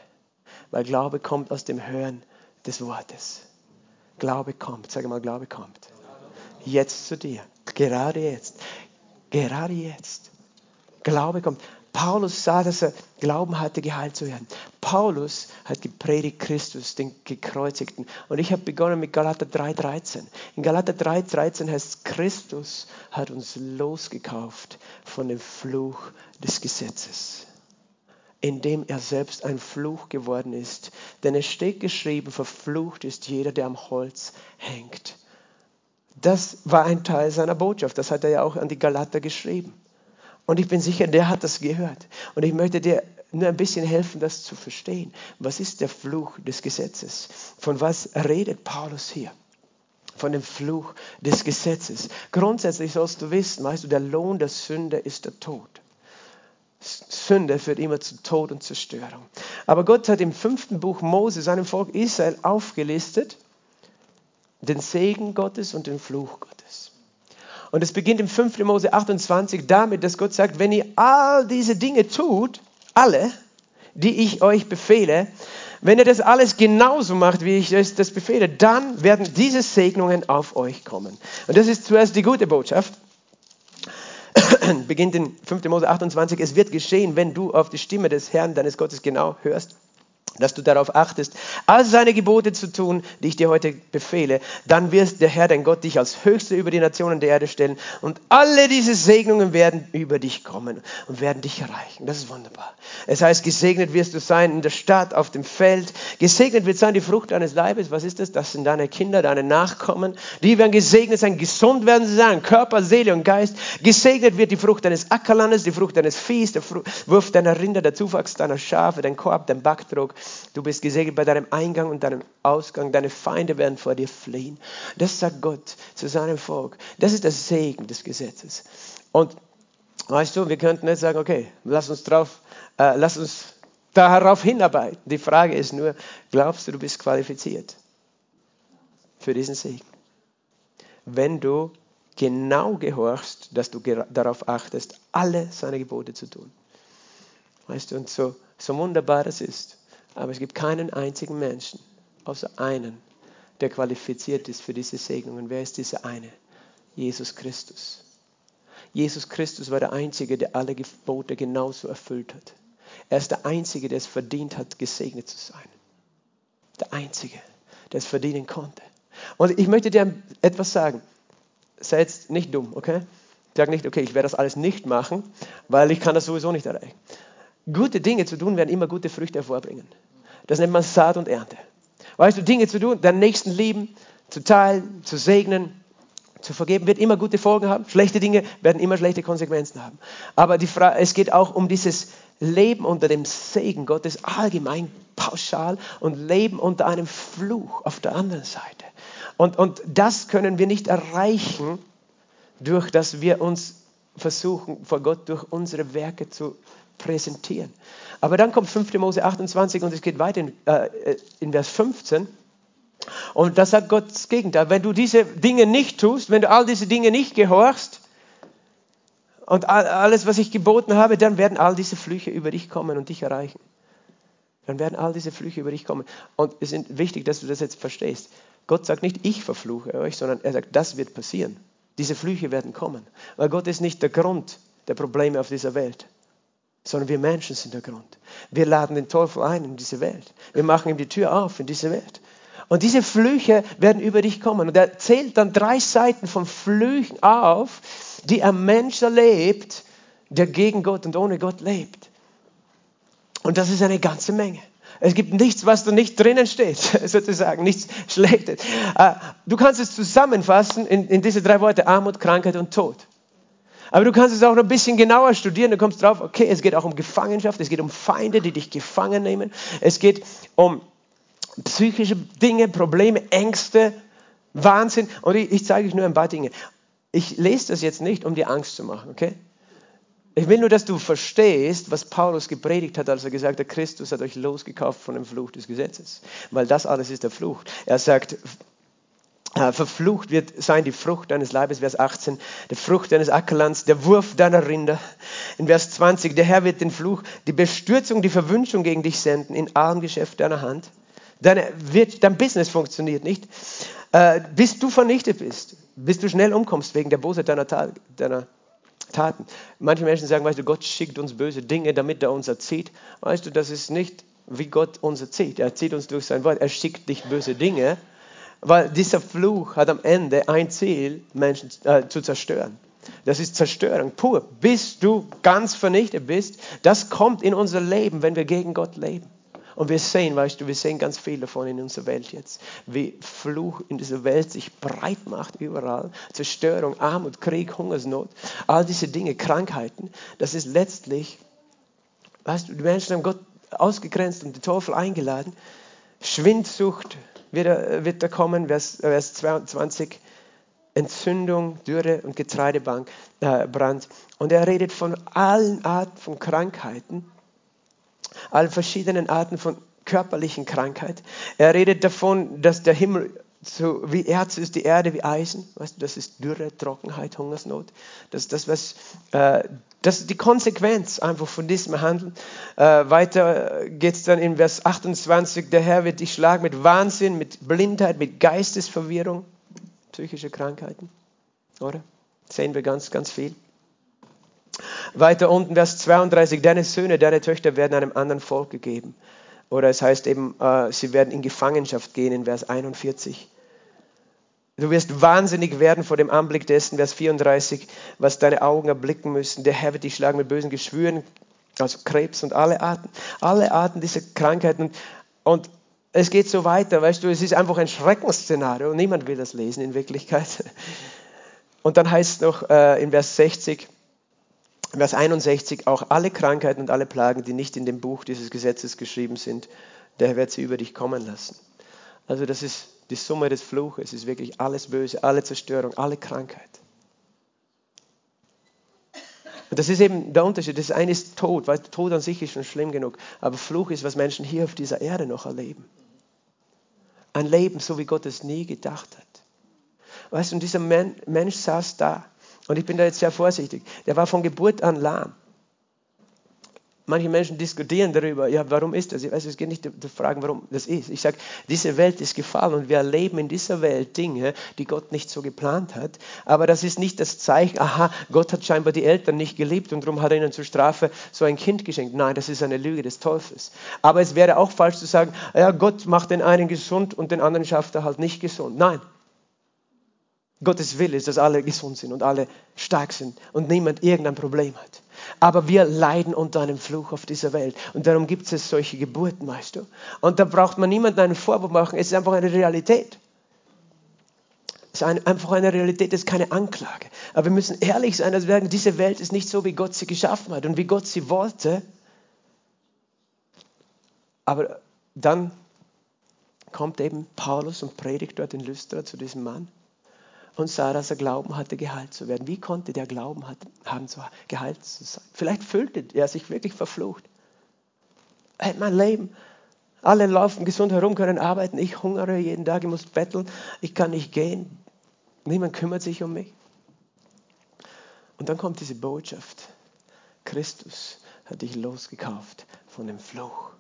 Weil Glaube kommt aus dem Hören des Wortes. Glaube kommt. Sag mal, Glaube kommt. Jetzt zu dir. Gerade jetzt. Gerade jetzt. Glaube kommt. Paulus sah, dass er Glauben hatte, geheilt zu werden. Paulus hat gepredigt Christus, den Gekreuzigten. Und ich habe begonnen mit Galater 3,13. In Galater 3,13 heißt es, Christus hat uns losgekauft von dem Fluch des Gesetzes, indem er selbst ein Fluch geworden ist. Denn es steht geschrieben, verflucht ist jeder, der am Holz hängt. Das war ein Teil seiner Botschaft. Das hat er ja auch an die Galater geschrieben. Und ich bin sicher, der hat das gehört. Und ich möchte dir nur ein bisschen helfen, das zu verstehen. Was ist der Fluch des Gesetzes? Von was redet Paulus hier? Von dem Fluch des Gesetzes. Grundsätzlich sollst du wissen, weißt du, der Lohn der Sünde ist der Tod. Sünde führt immer zu Tod und Zerstörung. Aber Gott hat im fünften Buch Mose seinem Volk Israel aufgelistet, den Segen Gottes und den Fluch Gottes. Und es beginnt im 5. Mose 28 damit, dass Gott sagt, wenn ihr all diese Dinge tut, alle, die ich euch befehle, wenn ihr das alles genauso macht, wie ich euch das befehle, dann werden diese Segnungen auf euch kommen. Und das ist zuerst die gute Botschaft. Beginnt in 5. Mose 28, es wird geschehen, wenn du auf die Stimme des Herrn, deines Gottes genau hörst dass du darauf achtest, all seine Gebote zu tun, die ich dir heute befehle, dann wird der Herr, dein Gott, dich als Höchster über die Nationen der Erde stellen und alle diese Segnungen werden über dich kommen und werden dich erreichen. Das ist wunderbar. Es heißt, gesegnet wirst du sein in der Stadt, auf dem Feld. Gesegnet wird sein die Frucht deines Leibes. Was ist das? Das sind deine Kinder, deine Nachkommen. Die werden gesegnet sein, gesund werden sie sein, Körper, Seele und Geist. Gesegnet wird die Frucht deines Ackerlandes, die Frucht deines Viehs, der Wurf deiner Rinder, der Zuwachs deiner Schafe, dein Korb, dein Backdruck Du bist gesegnet bei deinem Eingang und deinem Ausgang. Deine Feinde werden vor dir fliehen. Das sagt Gott zu seinem Volk. Das ist der Segen des Gesetzes. Und weißt du, wir könnten nicht sagen, okay, lass uns drauf, äh, lass uns darauf hinarbeiten. Die Frage ist nur, glaubst du, du bist qualifiziert für diesen Segen? Wenn du genau gehorchst, dass du darauf achtest, alle seine Gebote zu tun. Weißt du, und so, so wunderbar das ist. Aber es gibt keinen einzigen Menschen, außer einen, der qualifiziert ist für diese Segnungen. Wer ist dieser eine? Jesus Christus. Jesus Christus war der Einzige, der alle Gebote genauso erfüllt hat. Er ist der Einzige, der es verdient hat, gesegnet zu sein. Der Einzige, der es verdienen konnte. Und ich möchte dir etwas sagen. Sei jetzt nicht dumm, okay? Sag nicht, okay, ich werde das alles nicht machen, weil ich kann das sowieso nicht erreichen. Gute Dinge zu tun werden immer gute Früchte hervorbringen. Das nennt man Saat und Ernte. Weißt du, Dinge zu tun, deinen Nächsten lieben, zu teilen, zu segnen, zu vergeben, wird immer gute Folgen haben. Schlechte Dinge werden immer schlechte Konsequenzen haben. Aber die Frage, es geht auch um dieses Leben unter dem Segen Gottes allgemein, pauschal und Leben unter einem Fluch auf der anderen Seite. Und, und das können wir nicht erreichen, durch dass wir uns versuchen, vor Gott durch unsere Werke zu präsentieren. Aber dann kommt 5. Mose 28 und es geht weiter in, äh, in Vers 15. Und da sagt Gott das Gegenteil. Wenn du diese Dinge nicht tust, wenn du all diese Dinge nicht gehorchst und alles, was ich geboten habe, dann werden all diese Flüche über dich kommen und dich erreichen. Dann werden all diese Flüche über dich kommen. Und es ist wichtig, dass du das jetzt verstehst. Gott sagt nicht, ich verfluche euch, sondern er sagt, das wird passieren. Diese Flüche werden kommen. Weil Gott ist nicht der Grund der Probleme auf dieser Welt sondern wir Menschen sind der Grund. Wir laden den Teufel ein in diese Welt. Wir machen ihm die Tür auf in diese Welt. Und diese Flüche werden über dich kommen. Und er zählt dann drei Seiten von Flüchen auf, die ein Mensch erlebt, der gegen Gott und ohne Gott lebt. Und das ist eine ganze Menge. Es gibt nichts, was da nicht drinnen steht, sozusagen, nichts Schlechtes. Äh, du kannst es zusammenfassen in, in diese drei Worte, Armut, Krankheit und Tod. Aber du kannst es auch noch ein bisschen genauer studieren. Du kommst drauf, okay, es geht auch um Gefangenschaft, es geht um Feinde, die dich gefangen nehmen. Es geht um psychische Dinge, Probleme, Ängste, Wahnsinn. Und ich, ich zeige euch nur ein paar Dinge. Ich lese das jetzt nicht, um dir Angst zu machen, okay? Ich will nur, dass du verstehst, was Paulus gepredigt hat, als er gesagt hat, Christus hat euch losgekauft von dem Fluch des Gesetzes. Weil das alles ist der Fluch. Er sagt, verflucht wird sein die Frucht deines Leibes, Vers 18, die Frucht deines Ackerlands, der Wurf deiner Rinder. In Vers 20, der Herr wird den Fluch, die Bestürzung, die Verwünschung gegen dich senden in allem Geschäft deiner Hand. Deine, wird, dein Business funktioniert nicht. äh, bis du vernichtet bist, bis du schnell umkommst wegen der Bosheit deiner, Ta deiner Taten. Manche Menschen sagen, weißt du, Gott schickt uns böse Dinge, damit er uns erzieht. Weißt du, das ist nicht, wie Gott uns erzieht. Er erzieht uns durch sein Wort. Er schickt nicht böse Dinge, weil dieser Fluch hat am Ende ein Ziel, Menschen äh, zu zerstören. Das ist Zerstörung pur. Bis du ganz vernichtet bist, das kommt in unser Leben, wenn wir gegen Gott leben. Und wir sehen, weißt du, wir sehen ganz viel davon in unserer Welt jetzt, wie Fluch in dieser Welt sich breit macht überall. Zerstörung, Armut, Krieg, Hungersnot, all diese Dinge, Krankheiten. Das ist letztlich, weißt du, die Menschen haben Gott ausgegrenzt und den Teufel eingeladen. Schwindsucht wird, wird da kommen, Vers, Vers 22. Entzündung, Dürre und Getreidebrand. Äh, und er redet von allen Arten von Krankheiten allen verschiedenen Arten von körperlichen Krankheit. Er redet davon, dass der Himmel so wie Erz ist, die Erde wie Eisen. Weißt das ist Dürre, Trockenheit, Hungersnot. Das das, was, äh, das ist die Konsequenz einfach von diesem Handeln. Äh, weiter geht es dann in Vers 28. Der Herr wird dich schlagen mit Wahnsinn, mit Blindheit, mit Geistesverwirrung, psychische Krankheiten. Oder? sehen wir ganz, ganz viel. Weiter unten, Vers 32, deine Söhne, deine Töchter werden einem anderen Volk gegeben. Oder es heißt eben, äh, sie werden in Gefangenschaft gehen in Vers 41. Du wirst wahnsinnig werden vor dem Anblick dessen, Vers 34, was deine Augen erblicken müssen. Der Herr wird dich schlagen mit bösen Geschwüren, also Krebs und alle Arten, alle Arten dieser Krankheiten. Und es geht so weiter, weißt du, es ist einfach ein Schreckensszenario niemand will das lesen in Wirklichkeit. Und dann heißt es noch äh, in Vers 60, Vers 61, auch alle Krankheiten und alle Plagen, die nicht in dem Buch dieses Gesetzes geschrieben sind, der Herr wird sie über dich kommen lassen. Also das ist die Summe des Fluches, es ist wirklich alles Böse, alle Zerstörung, alle Krankheit. Und das ist eben der Unterschied. Das eine ist Tod, weil Tod an sich ist schon schlimm genug. Aber Fluch ist, was Menschen hier auf dieser Erde noch erleben. Ein Leben, so wie Gott es nie gedacht hat. Weißt du, und dieser Mensch saß da und ich bin da jetzt sehr vorsichtig. Der war von Geburt an lahm. Manche Menschen diskutieren darüber, ja, warum ist das? Ich weiß, es geht nicht zu fragen, warum das ist. Ich sage, diese Welt ist gefallen und wir erleben in dieser Welt Dinge, die Gott nicht so geplant hat. Aber das ist nicht das Zeichen, aha, Gott hat scheinbar die Eltern nicht geliebt und darum hat er ihnen zur Strafe so ein Kind geschenkt. Nein, das ist eine Lüge des Teufels. Aber es wäre auch falsch zu sagen, ja, Gott macht den einen gesund und den anderen schafft er halt nicht gesund. Nein, Gottes Wille ist, dass alle gesund sind und alle stark sind und niemand irgendein Problem hat. Aber wir leiden unter einem Fluch auf dieser Welt. Und darum gibt es solche Geburten, weißt du. Und da braucht man niemanden einen Vorwurf machen. Es ist einfach eine Realität. Es ist einfach eine Realität, es ist keine Anklage. Aber wir müssen ehrlich sein, dass wir sagen, diese Welt ist nicht so, wie Gott sie geschaffen hat und wie Gott sie wollte. Aber dann kommt eben Paulus und predigt dort in Lystra zu diesem Mann und sah, dass er Glauben hatte, geheilt zu werden. Wie konnte der Glauben haben, geheilt zu sein? Vielleicht fühlte er sich wirklich verflucht. Hey, mein Leben, alle laufen gesund herum, können arbeiten. Ich hungere jeden Tag, ich muss betteln, ich kann nicht gehen. Niemand kümmert sich um mich. Und dann kommt diese Botschaft. Christus hat dich losgekauft von dem Fluch,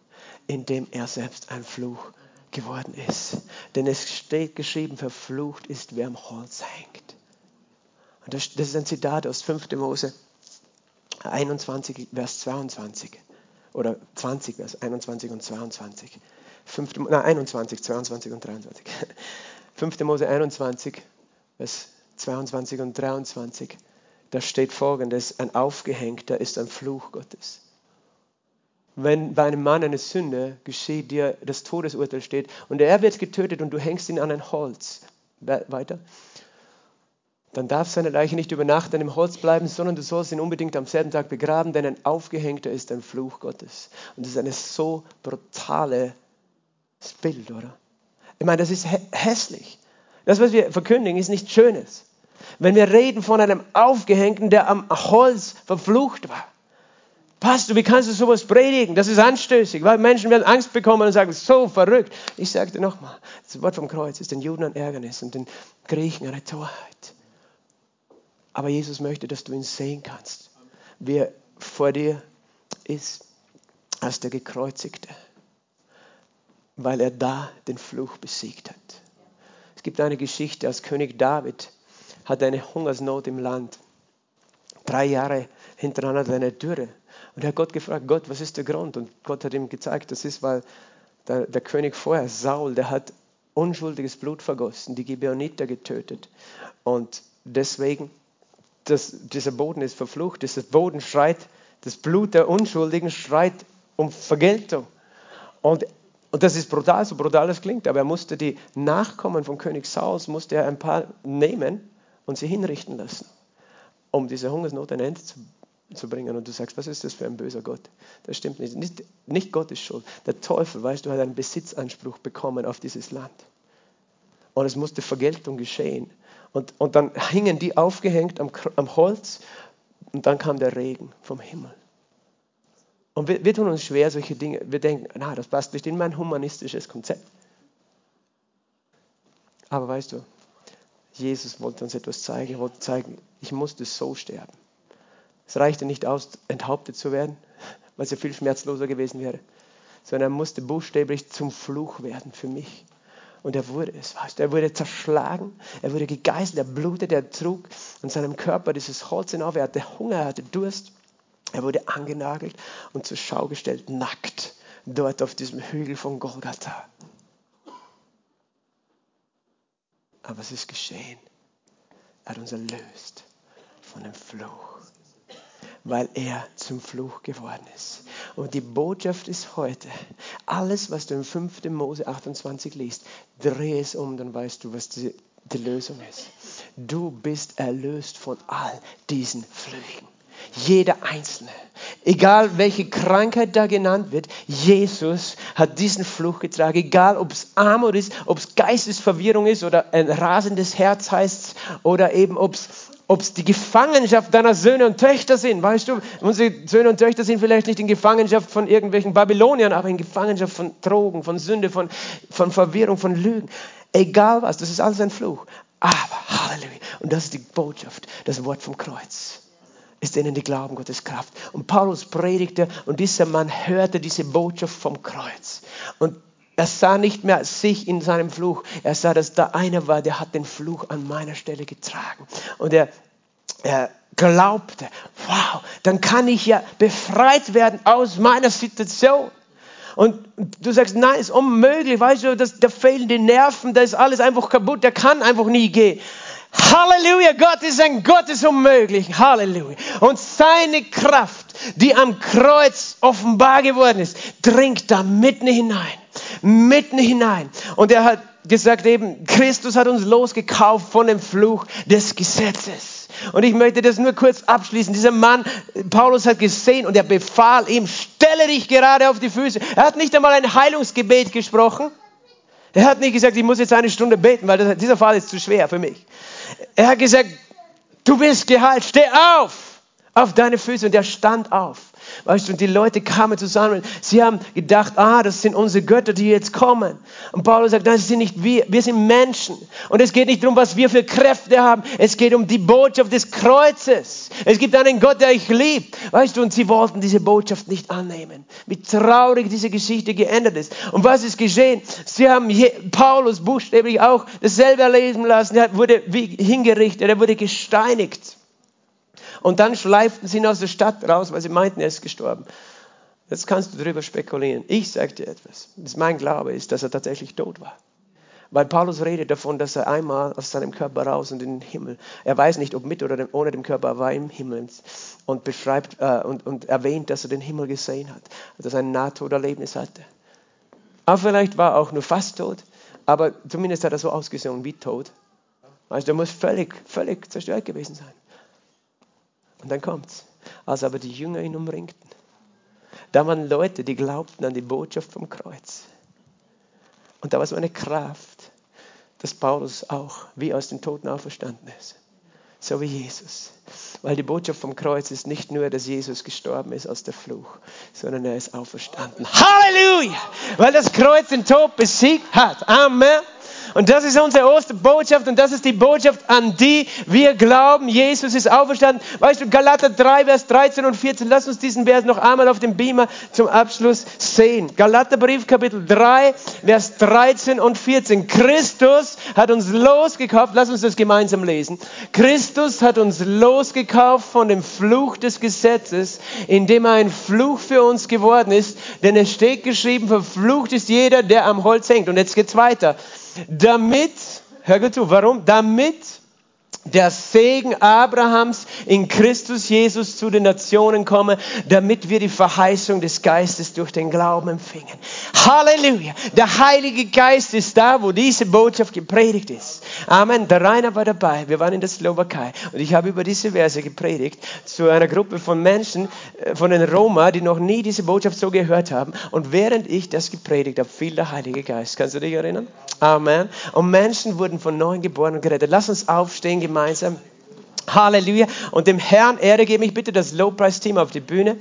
indem er selbst ein Fluch geworden ist. Denn es steht geschrieben, verflucht ist, wer am Holz hängt. Und das, das ist ein Zitat aus 5. Mose 21, Vers 22. Oder 20, Vers 21 und 22. 5, nein, 21, 22 und 23. 5. Mose 21, Vers 22 und 23. Da steht folgendes, ein Aufgehängter ist ein Fluch Gottes wenn bei einem Mann eine Sünde geschieht, dir das Todesurteil steht und er wird getötet und du hängst ihn an ein Holz, weiter, dann darf seine Leiche nicht über Nacht an dem Holz bleiben, sondern du sollst ihn unbedingt am selben Tag begraben, denn ein Aufgehängter ist ein Fluch Gottes. Und das ist ein so brutales Bild, oder? Ich meine, das ist hä hässlich. Das, was wir verkündigen, ist nichts Schönes. Wenn wir reden von einem Aufgehängten, der am Holz verflucht war, Pastor, wie kannst du sowas predigen? Das ist anstößig, weil Menschen werden Angst bekommen und sagen, so verrückt. Ich sage dir nochmal, das Wort vom Kreuz ist den Juden ein Ärgernis und den Griechen eine Torheit. Aber Jesus möchte, dass du ihn sehen kannst, wie er vor dir ist als der Gekreuzigte, weil er da den Fluch besiegt hat. gibt eine Geschichte, als König David hat eine Hungersnot im Land. Drei Jahre hintereinander eine Dürre. Und er hat Gott gefragt, Gott, was ist der Grund? Und Gott hat ihm gezeigt, das ist, weil der, der König vorher, Saul, der hat unschuldiges Blut vergossen, die Gibeoniter getötet. Und deswegen, das, dieser Boden ist verflucht, dieser Boden schreit, das Blut der Unschuldigen schreit um Vergeltung. Und, und das ist brutal, so brutal es klingt, aber er musste die Nachkommen von König Sauls, musste er ein paar nehmen und sie hinrichten lassen, um diese Hungersnot ein Ende zu zu bringen und du sagst, was ist das für ein böser Gott? Das stimmt nicht. Nicht, nicht Gott ist schuld. Der Teufel, weißt du, hat einen Besitzanspruch bekommen auf dieses Land. Und es musste Vergeltung geschehen. Und, und dann hingen die aufgehängt am, am Holz und dann kam der Regen vom Himmel. Und wir, wir tun uns schwer, solche Dinge. Wir denken, na, das passt nicht in mein humanistisches Konzept. Aber weißt du, Jesus wollte uns etwas zeigen. Er wollte zeigen, ich musste so sterben. Es reichte nicht aus, enthauptet zu werden, was ja viel schmerzloser gewesen wäre, sondern er musste buchstäblich zum Fluch werden für mich. Und er wurde es, weißt du, er wurde zerschlagen, er wurde gegeißelt, er blutete, er trug an seinem Körper dieses Holz hinauf, er hatte Hunger, er hatte Durst, er wurde angenagelt und zur Schau gestellt, nackt, dort auf diesem Hügel von Golgatha. Aber es ist geschehen. Er hat uns erlöst von dem Fluch weil er zum Fluch geworden ist. Und die Botschaft ist heute, alles, was du im 5. Mose 28 liest, dreh es um, dann weißt du, was die, die Lösung ist. Du bist erlöst von all diesen Flüchen. Jeder Einzelne. Egal welche Krankheit da genannt wird, Jesus hat diesen Fluch getragen. Egal ob es Armut ist, ob es Geistesverwirrung ist oder ein rasendes Herz heißt oder eben ob es ob es die Gefangenschaft deiner Söhne und Töchter sind. Weißt du, unsere Söhne und Töchter sind vielleicht nicht in Gefangenschaft von irgendwelchen Babyloniern, aber in Gefangenschaft von Drogen, von Sünde, von, von Verwirrung, von Lügen. Egal was, das ist alles ein Fluch. Aber, Halleluja, und das ist die Botschaft, das Wort vom Kreuz ist denen die glauben Gottes Kraft. Und Paulus predigte und dieser Mann hörte diese Botschaft vom Kreuz. Und er sah nicht mehr sich in seinem Fluch. Er sah, dass da einer war, der hat den Fluch an meiner Stelle getragen. Und er, er glaubte, wow, dann kann ich ja befreit werden aus meiner Situation. Und du sagst, nein, ist unmöglich, weißt du, das, da fehlen die Nerven, da ist alles einfach kaputt, der kann einfach nie gehen. Halleluja, Gott ist ein Gott des Unmöglichen. Halleluja. Und seine Kraft, die am Kreuz offenbar geworden ist, dringt da mitten hinein. Mitten hinein. Und er hat gesagt eben, Christus hat uns losgekauft von dem Fluch des Gesetzes. Und ich möchte das nur kurz abschließen. Dieser Mann, Paulus hat gesehen und er befahl ihm, stelle dich gerade auf die Füße. Er hat nicht einmal ein Heilungsgebet gesprochen. Er hat nicht gesagt, ich muss jetzt eine Stunde beten, weil das, dieser Fall ist zu schwer für mich. Er hat gesagt, du bist geheilt, steh auf, auf deine Füße. Und er stand auf. Weißt du, und die Leute kamen zusammen. Sie haben gedacht, ah, das sind unsere Götter, die jetzt kommen. Und Paulus sagt, das sind nicht wir, wir sind Menschen. Und es geht nicht darum, was wir für Kräfte haben. Es geht um die Botschaft des Kreuzes. Es gibt einen Gott, der euch liebt. Weißt du, und sie wollten diese Botschaft nicht annehmen. Wie traurig diese Geschichte geändert ist. Und was ist geschehen? Sie haben Paulus buchstäblich auch dasselbe erleben lassen. Er wurde hingerichtet, er wurde gesteinigt. Und dann schleiften sie ihn aus der Stadt raus, weil sie meinten, er ist gestorben. Jetzt kannst du darüber spekulieren. Ich sage dir etwas. Das mein Glaube ist, dass er tatsächlich tot war. Weil Paulus redet davon, dass er einmal aus seinem Körper raus und in den Himmel. Er weiß nicht, ob mit oder ohne dem Körper, er war im Himmel und beschreibt äh, und, und erwähnt, dass er den Himmel gesehen hat, dass er ein Nahtoderlebnis hatte. Aber vielleicht war er auch nur fast tot, aber zumindest hat er so ausgesehen wie tot. Also er muss völlig, völlig zerstört gewesen sein. Und dann kommt's. Als aber die Jünger ihn umringten, da waren Leute, die glaubten an die Botschaft vom Kreuz. Und da war so eine Kraft, dass Paulus auch wie aus den Toten auferstanden ist. So wie Jesus. Weil die Botschaft vom Kreuz ist nicht nur, dass Jesus gestorben ist aus der Fluch, sondern er ist auferstanden. Halleluja! Weil das Kreuz den Tod besiegt hat. Amen. Und das ist unsere Osterbotschaft und das ist die Botschaft, an die wir glauben. Jesus ist auferstanden. Weißt du, Galater 3, Vers 13 und 14. Lass uns diesen Vers noch einmal auf dem Beamer zum Abschluss sehen. Galaterbrief, Kapitel 3, Vers 13 und 14. Christus hat uns losgekauft. Lass uns das gemeinsam lesen. Christus hat uns losgekauft von dem Fluch des Gesetzes, indem er ein Fluch für uns geworden ist. Denn es steht geschrieben, verflucht ist jeder, der am Holz hängt. Und jetzt geht's weiter. Damit, hör gut zu, warum? Damit der Segen Abrahams in Christus Jesus zu den Nationen komme, damit wir die Verheißung des Geistes durch den Glauben empfingen. Halleluja! Der Heilige Geist ist da, wo diese Botschaft gepredigt ist. Amen. Der Rainer war dabei. Wir waren in der Slowakei und ich habe über diese Verse gepredigt zu einer Gruppe von Menschen, äh, von den Roma, die noch nie diese Botschaft so gehört haben. Und während ich das gepredigt habe, fiel der Heilige Geist. Kannst du dich erinnern? Amen. Und Menschen wurden von neuem geboren und gerettet. Lass uns aufstehen gemeinsam. reminds them Halleluja. Und dem Herrn Ehre gebe ich bitte das Lobpreisteam auf die Bühne.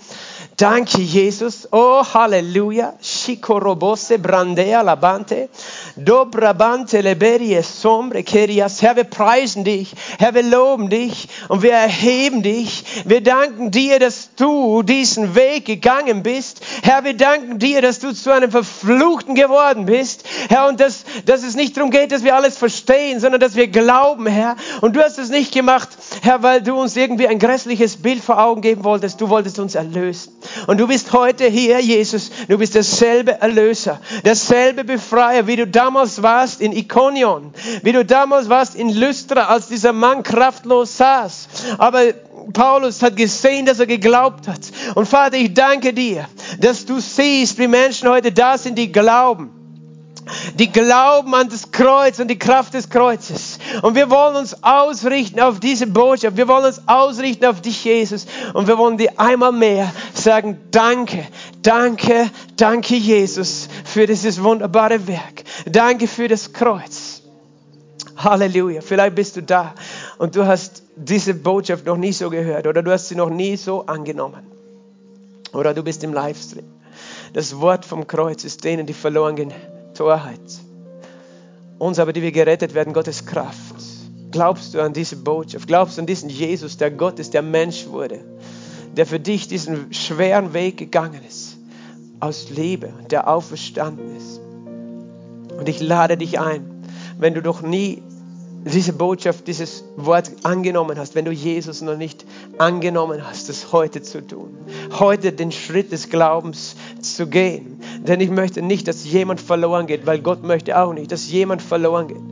Danke, Jesus. Oh, Halleluja. Shikorobose brandea labante. Dobrabante leberie sombre kerias. Herr, wir preisen dich. Herr, wir loben dich und wir erheben dich. Wir danken dir, dass du diesen Weg gegangen bist. Herr, wir danken dir, dass du zu einem Verfluchten geworden bist. Herr, und dass, dass es nicht darum geht, dass wir alles verstehen, sondern dass wir glauben, Herr. Und du hast es nicht gemacht, Herr, weil du uns irgendwie ein grässliches Bild vor Augen geben wolltest. Du wolltest uns erlösen. Und du bist heute hier, Jesus. Du bist derselbe Erlöser, derselbe Befreier, wie du damals warst in Ikonion, wie du damals warst in Lystra, als dieser Mann kraftlos saß. Aber Paulus hat gesehen, dass er geglaubt hat. Und Vater, ich danke dir, dass du siehst, wie Menschen heute da sind, die glauben die glauben an das Kreuz und die Kraft des Kreuzes. Und wir wollen uns ausrichten auf diese Botschaft. Wir wollen uns ausrichten auf dich, Jesus. Und wir wollen dir einmal mehr sagen, danke, danke, danke, Jesus, für dieses wunderbare Werk. Danke für das Kreuz. Halleluja. Vielleicht bist du da und du hast diese Botschaft noch nie so gehört oder du hast sie noch nie so angenommen. Oder du bist im Livestream. Das Wort vom Kreuz ist denen, die verloren gehen Torheit. Uns aber, die wir gerettet werden, Gottes Kraft. Glaubst du an diese Botschaft? Glaubst du an diesen Jesus, der Gott ist, der Mensch wurde, der für dich diesen schweren Weg gegangen ist, aus Liebe, der auferstanden ist? Und ich lade dich ein, wenn du doch nie diese Botschaft, dieses Wort angenommen hast, wenn du Jesus noch nicht angenommen hast, das heute zu tun, heute den Schritt des Glaubens zu gehen. Denn ich möchte nicht, dass jemand verloren geht, weil Gott möchte auch nicht, dass jemand verloren geht.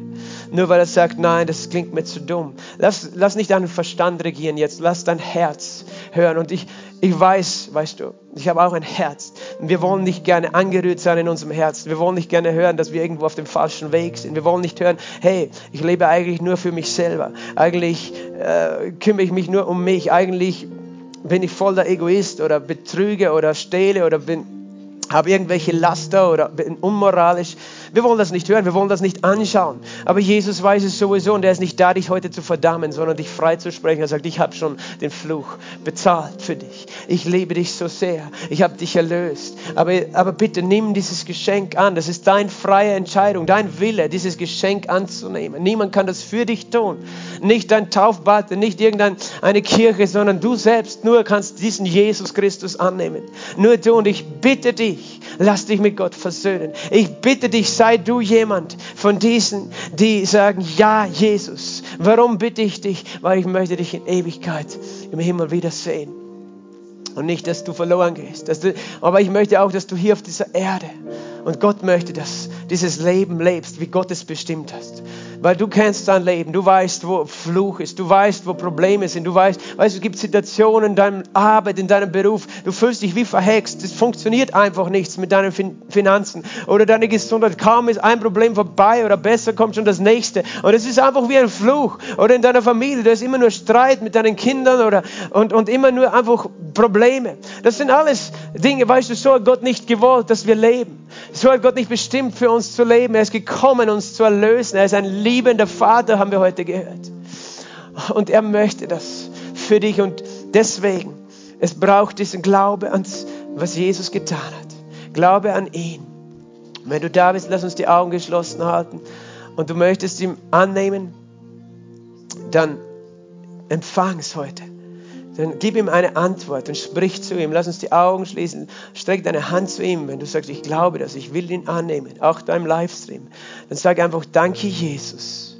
Nur weil er sagt, nein, das klingt mir zu dumm. Lass, lass nicht deinen Verstand regieren jetzt, lass dein Herz hören. Und ich, ich weiß, weißt du, ich habe auch ein Herz. Wir wollen nicht gerne angerührt sein in unserem Herzen. Wir wollen nicht gerne hören, dass wir irgendwo auf dem falschen Weg sind. Wir wollen nicht hören, hey, ich lebe eigentlich nur für mich selber. Eigentlich äh, kümmere ich mich nur um mich. Eigentlich bin ich voll der Egoist oder betrüge oder stehle oder bin, habe irgendwelche Laster oder bin unmoralisch. Wir wollen das nicht hören, wir wollen das nicht anschauen. Aber Jesus weiß es sowieso und er ist nicht da, dich heute zu verdammen, sondern dich freizusprechen. Er sagt, ich habe schon den Fluch bezahlt für dich. Ich liebe dich so sehr. Ich habe dich erlöst. Aber, aber bitte nimm dieses Geschenk an. Das ist deine freie Entscheidung, dein Wille, dieses Geschenk anzunehmen. Niemand kann das für dich tun. Nicht dein Taufbad, nicht irgendeine Kirche, sondern du selbst nur kannst diesen Jesus Christus annehmen. Nur du und ich bitte dich, lass dich mit Gott versöhnen. Ich bitte dich, sei du jemand von diesen, die sagen, ja, Jesus. Warum bitte ich dich? Weil ich möchte dich in Ewigkeit im Himmel wiedersehen. Und nicht, dass du verloren gehst. Du, aber ich möchte auch, dass du hier auf dieser Erde und Gott möchte, dass dieses Leben lebst, wie Gott es bestimmt hast weil du kennst dein Leben, du weißt, wo Fluch ist, du weißt, wo Probleme sind, du weißt, weißt, es gibt Situationen in deiner Arbeit, in deinem Beruf, du fühlst dich wie verhext, es funktioniert einfach nichts mit deinen Finanzen oder deine Gesundheit, kaum ist ein Problem vorbei oder besser kommt schon das nächste und es ist einfach wie ein Fluch oder in deiner Familie, da ist immer nur Streit mit deinen Kindern oder und, und immer nur einfach Probleme. Das sind alles Dinge, weißt du, so hat Gott nicht gewollt, dass wir leben. So hat Gott nicht bestimmt für uns zu leben. Er ist gekommen, uns zu erlösen. Er ist ein liebender Vater, haben wir heute gehört. Und er möchte das für dich. Und deswegen, es braucht diesen Glaube an was Jesus getan hat. Glaube an ihn. wenn du da bist, lass uns die Augen geschlossen halten. und du möchtest ihn annehmen, dann empfang es heute. Dann gib ihm eine Antwort und sprich zu ihm. Lass uns die Augen schließen. Streck deine Hand zu ihm, wenn du sagst, ich glaube das, ich will ihn annehmen, auch deinem Livestream. Dann sag einfach, danke Jesus,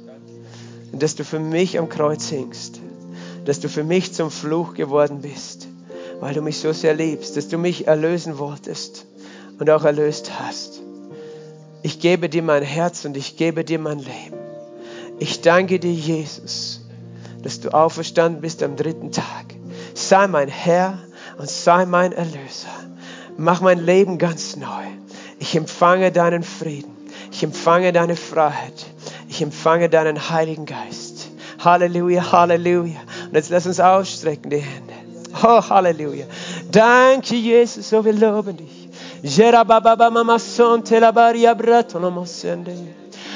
dass du für mich am Kreuz hingst, dass du für mich zum Fluch geworden bist, weil du mich so sehr liebst, dass du mich erlösen wolltest und auch erlöst hast. Ich gebe dir mein Herz und ich gebe dir mein Leben. Ich danke dir, Jesus, dass du auferstanden bist am dritten Tag. Sei mein Herr und sei mein Erlöser. Mach mein Leben ganz neu. Ich empfange deinen Frieden. Ich empfange deine Freiheit. Ich empfange deinen Heiligen Geist. Halleluja, Halleluja. Und jetzt lass uns ausstrecken die Hände. Oh, Halleluja. Danke, Jesus, so wir loben dich.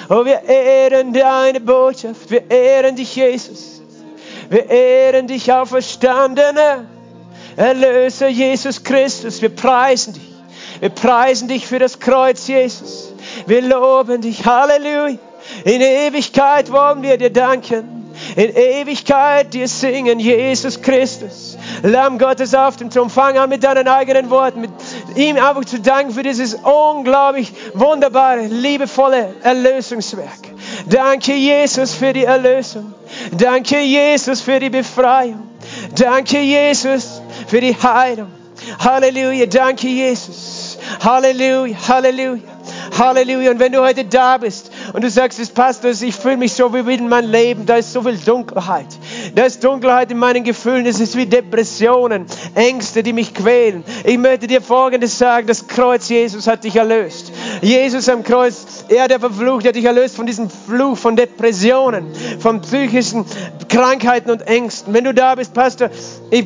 Oh, wir ehren deine Botschaft. Wir ehren dich, Jesus. Wir ehren dich, Auferstandene. Erlöser Jesus Christus. Wir preisen dich. Wir preisen dich für das Kreuz, Jesus. Wir loben dich. Halleluja. In Ewigkeit wollen wir dir danken. In Ewigkeit dir singen, Jesus Christus. Lamm Gottes auf dem Thron. Fang an mit deinen eigenen Worten, mit ihm einfach zu danken für dieses unglaublich wunderbare, liebevolle Erlösungswerk. Danke, Jesus, für die Erlösung. Danke, Jesus, für die Befreiung. Danke, Jesus, für die Heilung. Halleluja. Danke, Jesus. Halleluja. Halleluja. Halleluja. Und wenn du heute da bist und du sagst, es passt, ich fühle mich so wie in meinem Leben, da ist so viel Dunkelheit. Da ist Dunkelheit in meinen Gefühlen, es ist wie Depressionen, Ängste, die mich quälen. Ich möchte dir Folgendes sagen, das Kreuz Jesus hat dich erlöst. Jesus am Kreuz, er der verflucht, hat dich erlöst von diesem Fluch, von Depressionen, von psychischen Krankheiten und Ängsten. Wenn du da bist, Pastor, ich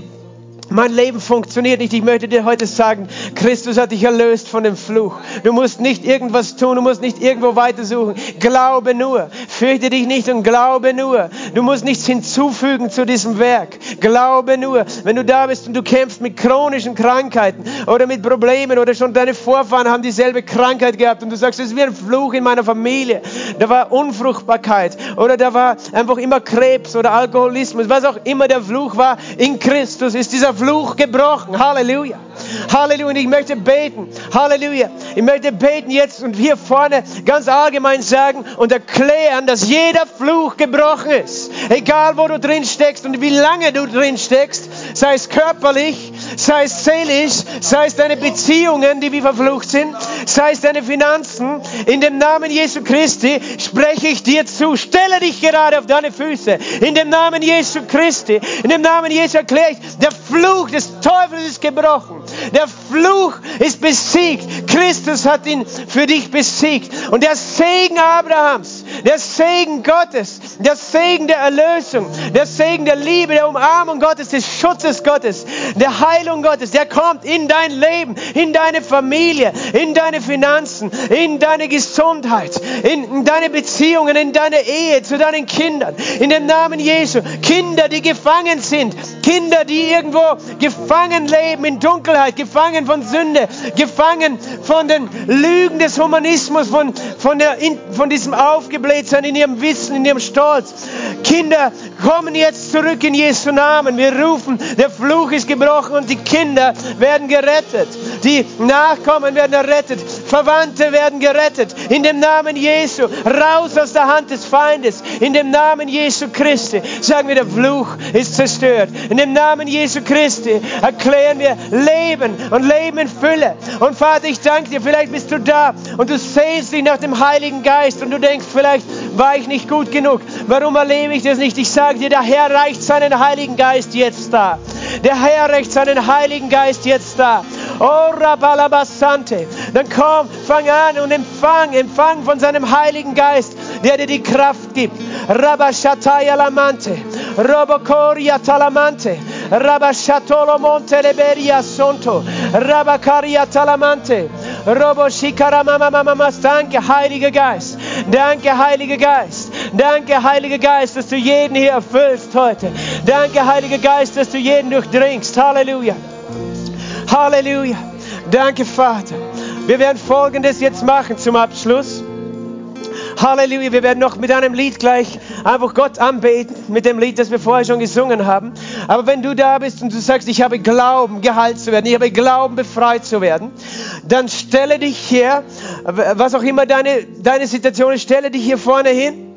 mein Leben funktioniert nicht. Ich möchte dir heute sagen, Christus hat dich erlöst von dem Fluch. Du musst nicht irgendwas tun, du musst nicht irgendwo weitersuchen. Glaube nur. Fürchte dich nicht und glaube nur. Du musst nichts hinzufügen zu diesem Werk. Glaube nur. Wenn du da bist und du kämpfst mit chronischen Krankheiten oder mit Problemen oder schon deine Vorfahren haben dieselbe Krankheit gehabt und du sagst, es ist wie ein Fluch in meiner Familie. Da war Unfruchtbarkeit oder da war einfach immer Krebs oder Alkoholismus, was auch immer der Fluch war. In Christus ist dieser Fluch gebrochen. Halleluja. Halleluja. Und ich möchte beten. Halleluja. Ich möchte beten jetzt und hier vorne ganz allgemein sagen und erklären, dass jeder Fluch gebrochen ist. Egal wo du drin steckst und wie lange du drin steckst, sei es körperlich, sei es seelisch, sei es deine Beziehungen, die wie verflucht sind, sei es deine Finanzen. In dem Namen Jesu Christi spreche ich dir zu. Stelle dich gerade auf deine Füße. In dem Namen Jesu Christi, in dem Namen Jesu erkläre ich, der Fluch des Teufels ist gebrochen. Der Fluch ist besiegt. Christus hat ihn für dich besiegt. Und der Segen Abrahams, der Segen Gottes, der Segen der Erlösung, der Segen der Liebe, der Umarmung Gottes, des Schutzes Gottes, der Heilung Gottes, der kommt in dein Leben, in deine Familie, in deine Finanzen, in deine Gesundheit, in deine Beziehungen, in deine Ehe, zu deinen Kindern. In dem Namen Jesu. Kinder, die gefangen sind, Kinder, die irgendwo gefangen leben in Dunkelheit, gefangen von Sünde, gefangen von den Lügen des Humanismus, von, von, der, von diesem Aufgeblähtsein in ihrem Wissen, in ihrem Stolz. Kinder kommen jetzt zurück in Jesu Namen. Wir rufen, der Fluch ist gebrochen und die Kinder werden gerettet. Die Nachkommen werden errettet. Verwandte werden gerettet. In dem Namen Jesu. Raus aus der Hand des Feindes. In dem Namen Jesu Christi. Sagen wir, der Fluch ist zerstört. In dem Namen Jesu Christi erklären wir Leben und Leben in Fülle. Und Vater, ich danke dir. Vielleicht bist du da und du sehnst dich nach dem Heiligen Geist und du denkst, vielleicht war ich nicht gut genug. Warum erlebe ich das nicht? Ich sage dir, der Herr reicht seinen Heiligen Geist jetzt da. Der Herr reicht seinen Heiligen Geist jetzt da. Oh, Rabalabasante. Dann komm, fang an und empfang, empfang von seinem Heiligen Geist, der dir die Kraft gibt. Rabashataya Lamante. Robocoria Talamante. Rabashatolo Monte Leberia Sonto. Rabacaria Talamante. Robo Shikaramamamamas. Danke, Heiliger Geist. Danke, Heiliger Geist. Danke, Heiliger Geist, dass du jeden hier erfüllst heute. Danke, Heiliger Geist, dass du jeden durchdringst. Halleluja. Halleluja. Danke, Vater. Wir werden Folgendes jetzt machen zum Abschluss. Halleluja. Wir werden noch mit einem Lied gleich einfach Gott anbeten, mit dem Lied, das wir vorher schon gesungen haben. Aber wenn du da bist und du sagst, ich habe Glauben, geheilt zu werden, ich habe Glauben, befreit zu werden, dann stelle dich hier, was auch immer deine, deine Situation ist, stelle dich hier vorne hin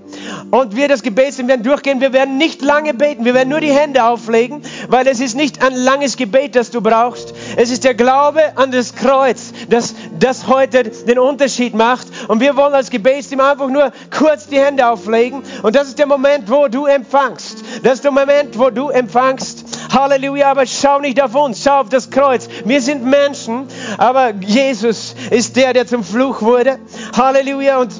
und wir das Gebet sind, werden durchgehen. Wir werden nicht lange beten. Wir werden nur die Hände auflegen, weil es ist nicht ein langes Gebet, das du brauchst. Es ist der Glaube an das Kreuz, das, das heute den Unterschied macht. Und wir wollen als Gebetsteam einfach nur kurz die Hände auflegen. Und das ist der Moment, wo du empfangst. Das ist der Moment, wo du empfangst. Halleluja, aber schau nicht auf uns, schau auf das Kreuz. Wir sind Menschen, aber Jesus ist der, der zum Fluch wurde. Halleluja und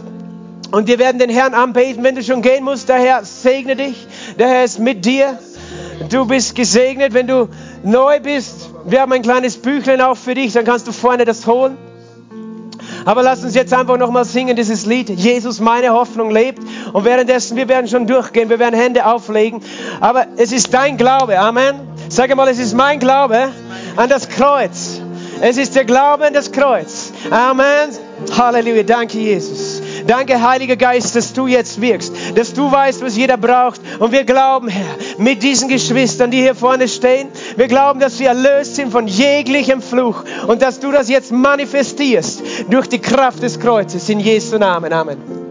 und wir werden den Herrn anbeten. Wenn du schon gehen musst, der Herr segne dich. Der Herr ist mit dir. Du bist gesegnet. Wenn du neu bist, wir haben ein kleines Büchlein auch für dich. Dann kannst du vorne das holen. Aber lass uns jetzt einfach nochmal singen, dieses Lied. Jesus, meine Hoffnung lebt. Und währenddessen, wir werden schon durchgehen. Wir werden Hände auflegen. Aber es ist dein Glaube. Amen. Sag mal, es ist mein Glaube an das Kreuz. Es ist der Glaube an das Kreuz. Amen. Halleluja. Danke, Jesus. Danke, Heiliger Geist, dass du jetzt wirkst, dass du weißt, was jeder braucht. Und wir glauben, Herr, mit diesen Geschwistern, die hier vorne stehen, wir glauben, dass sie erlöst sind von jeglichem Fluch und dass du das jetzt manifestierst durch die Kraft des Kreuzes in Jesu Namen. Amen.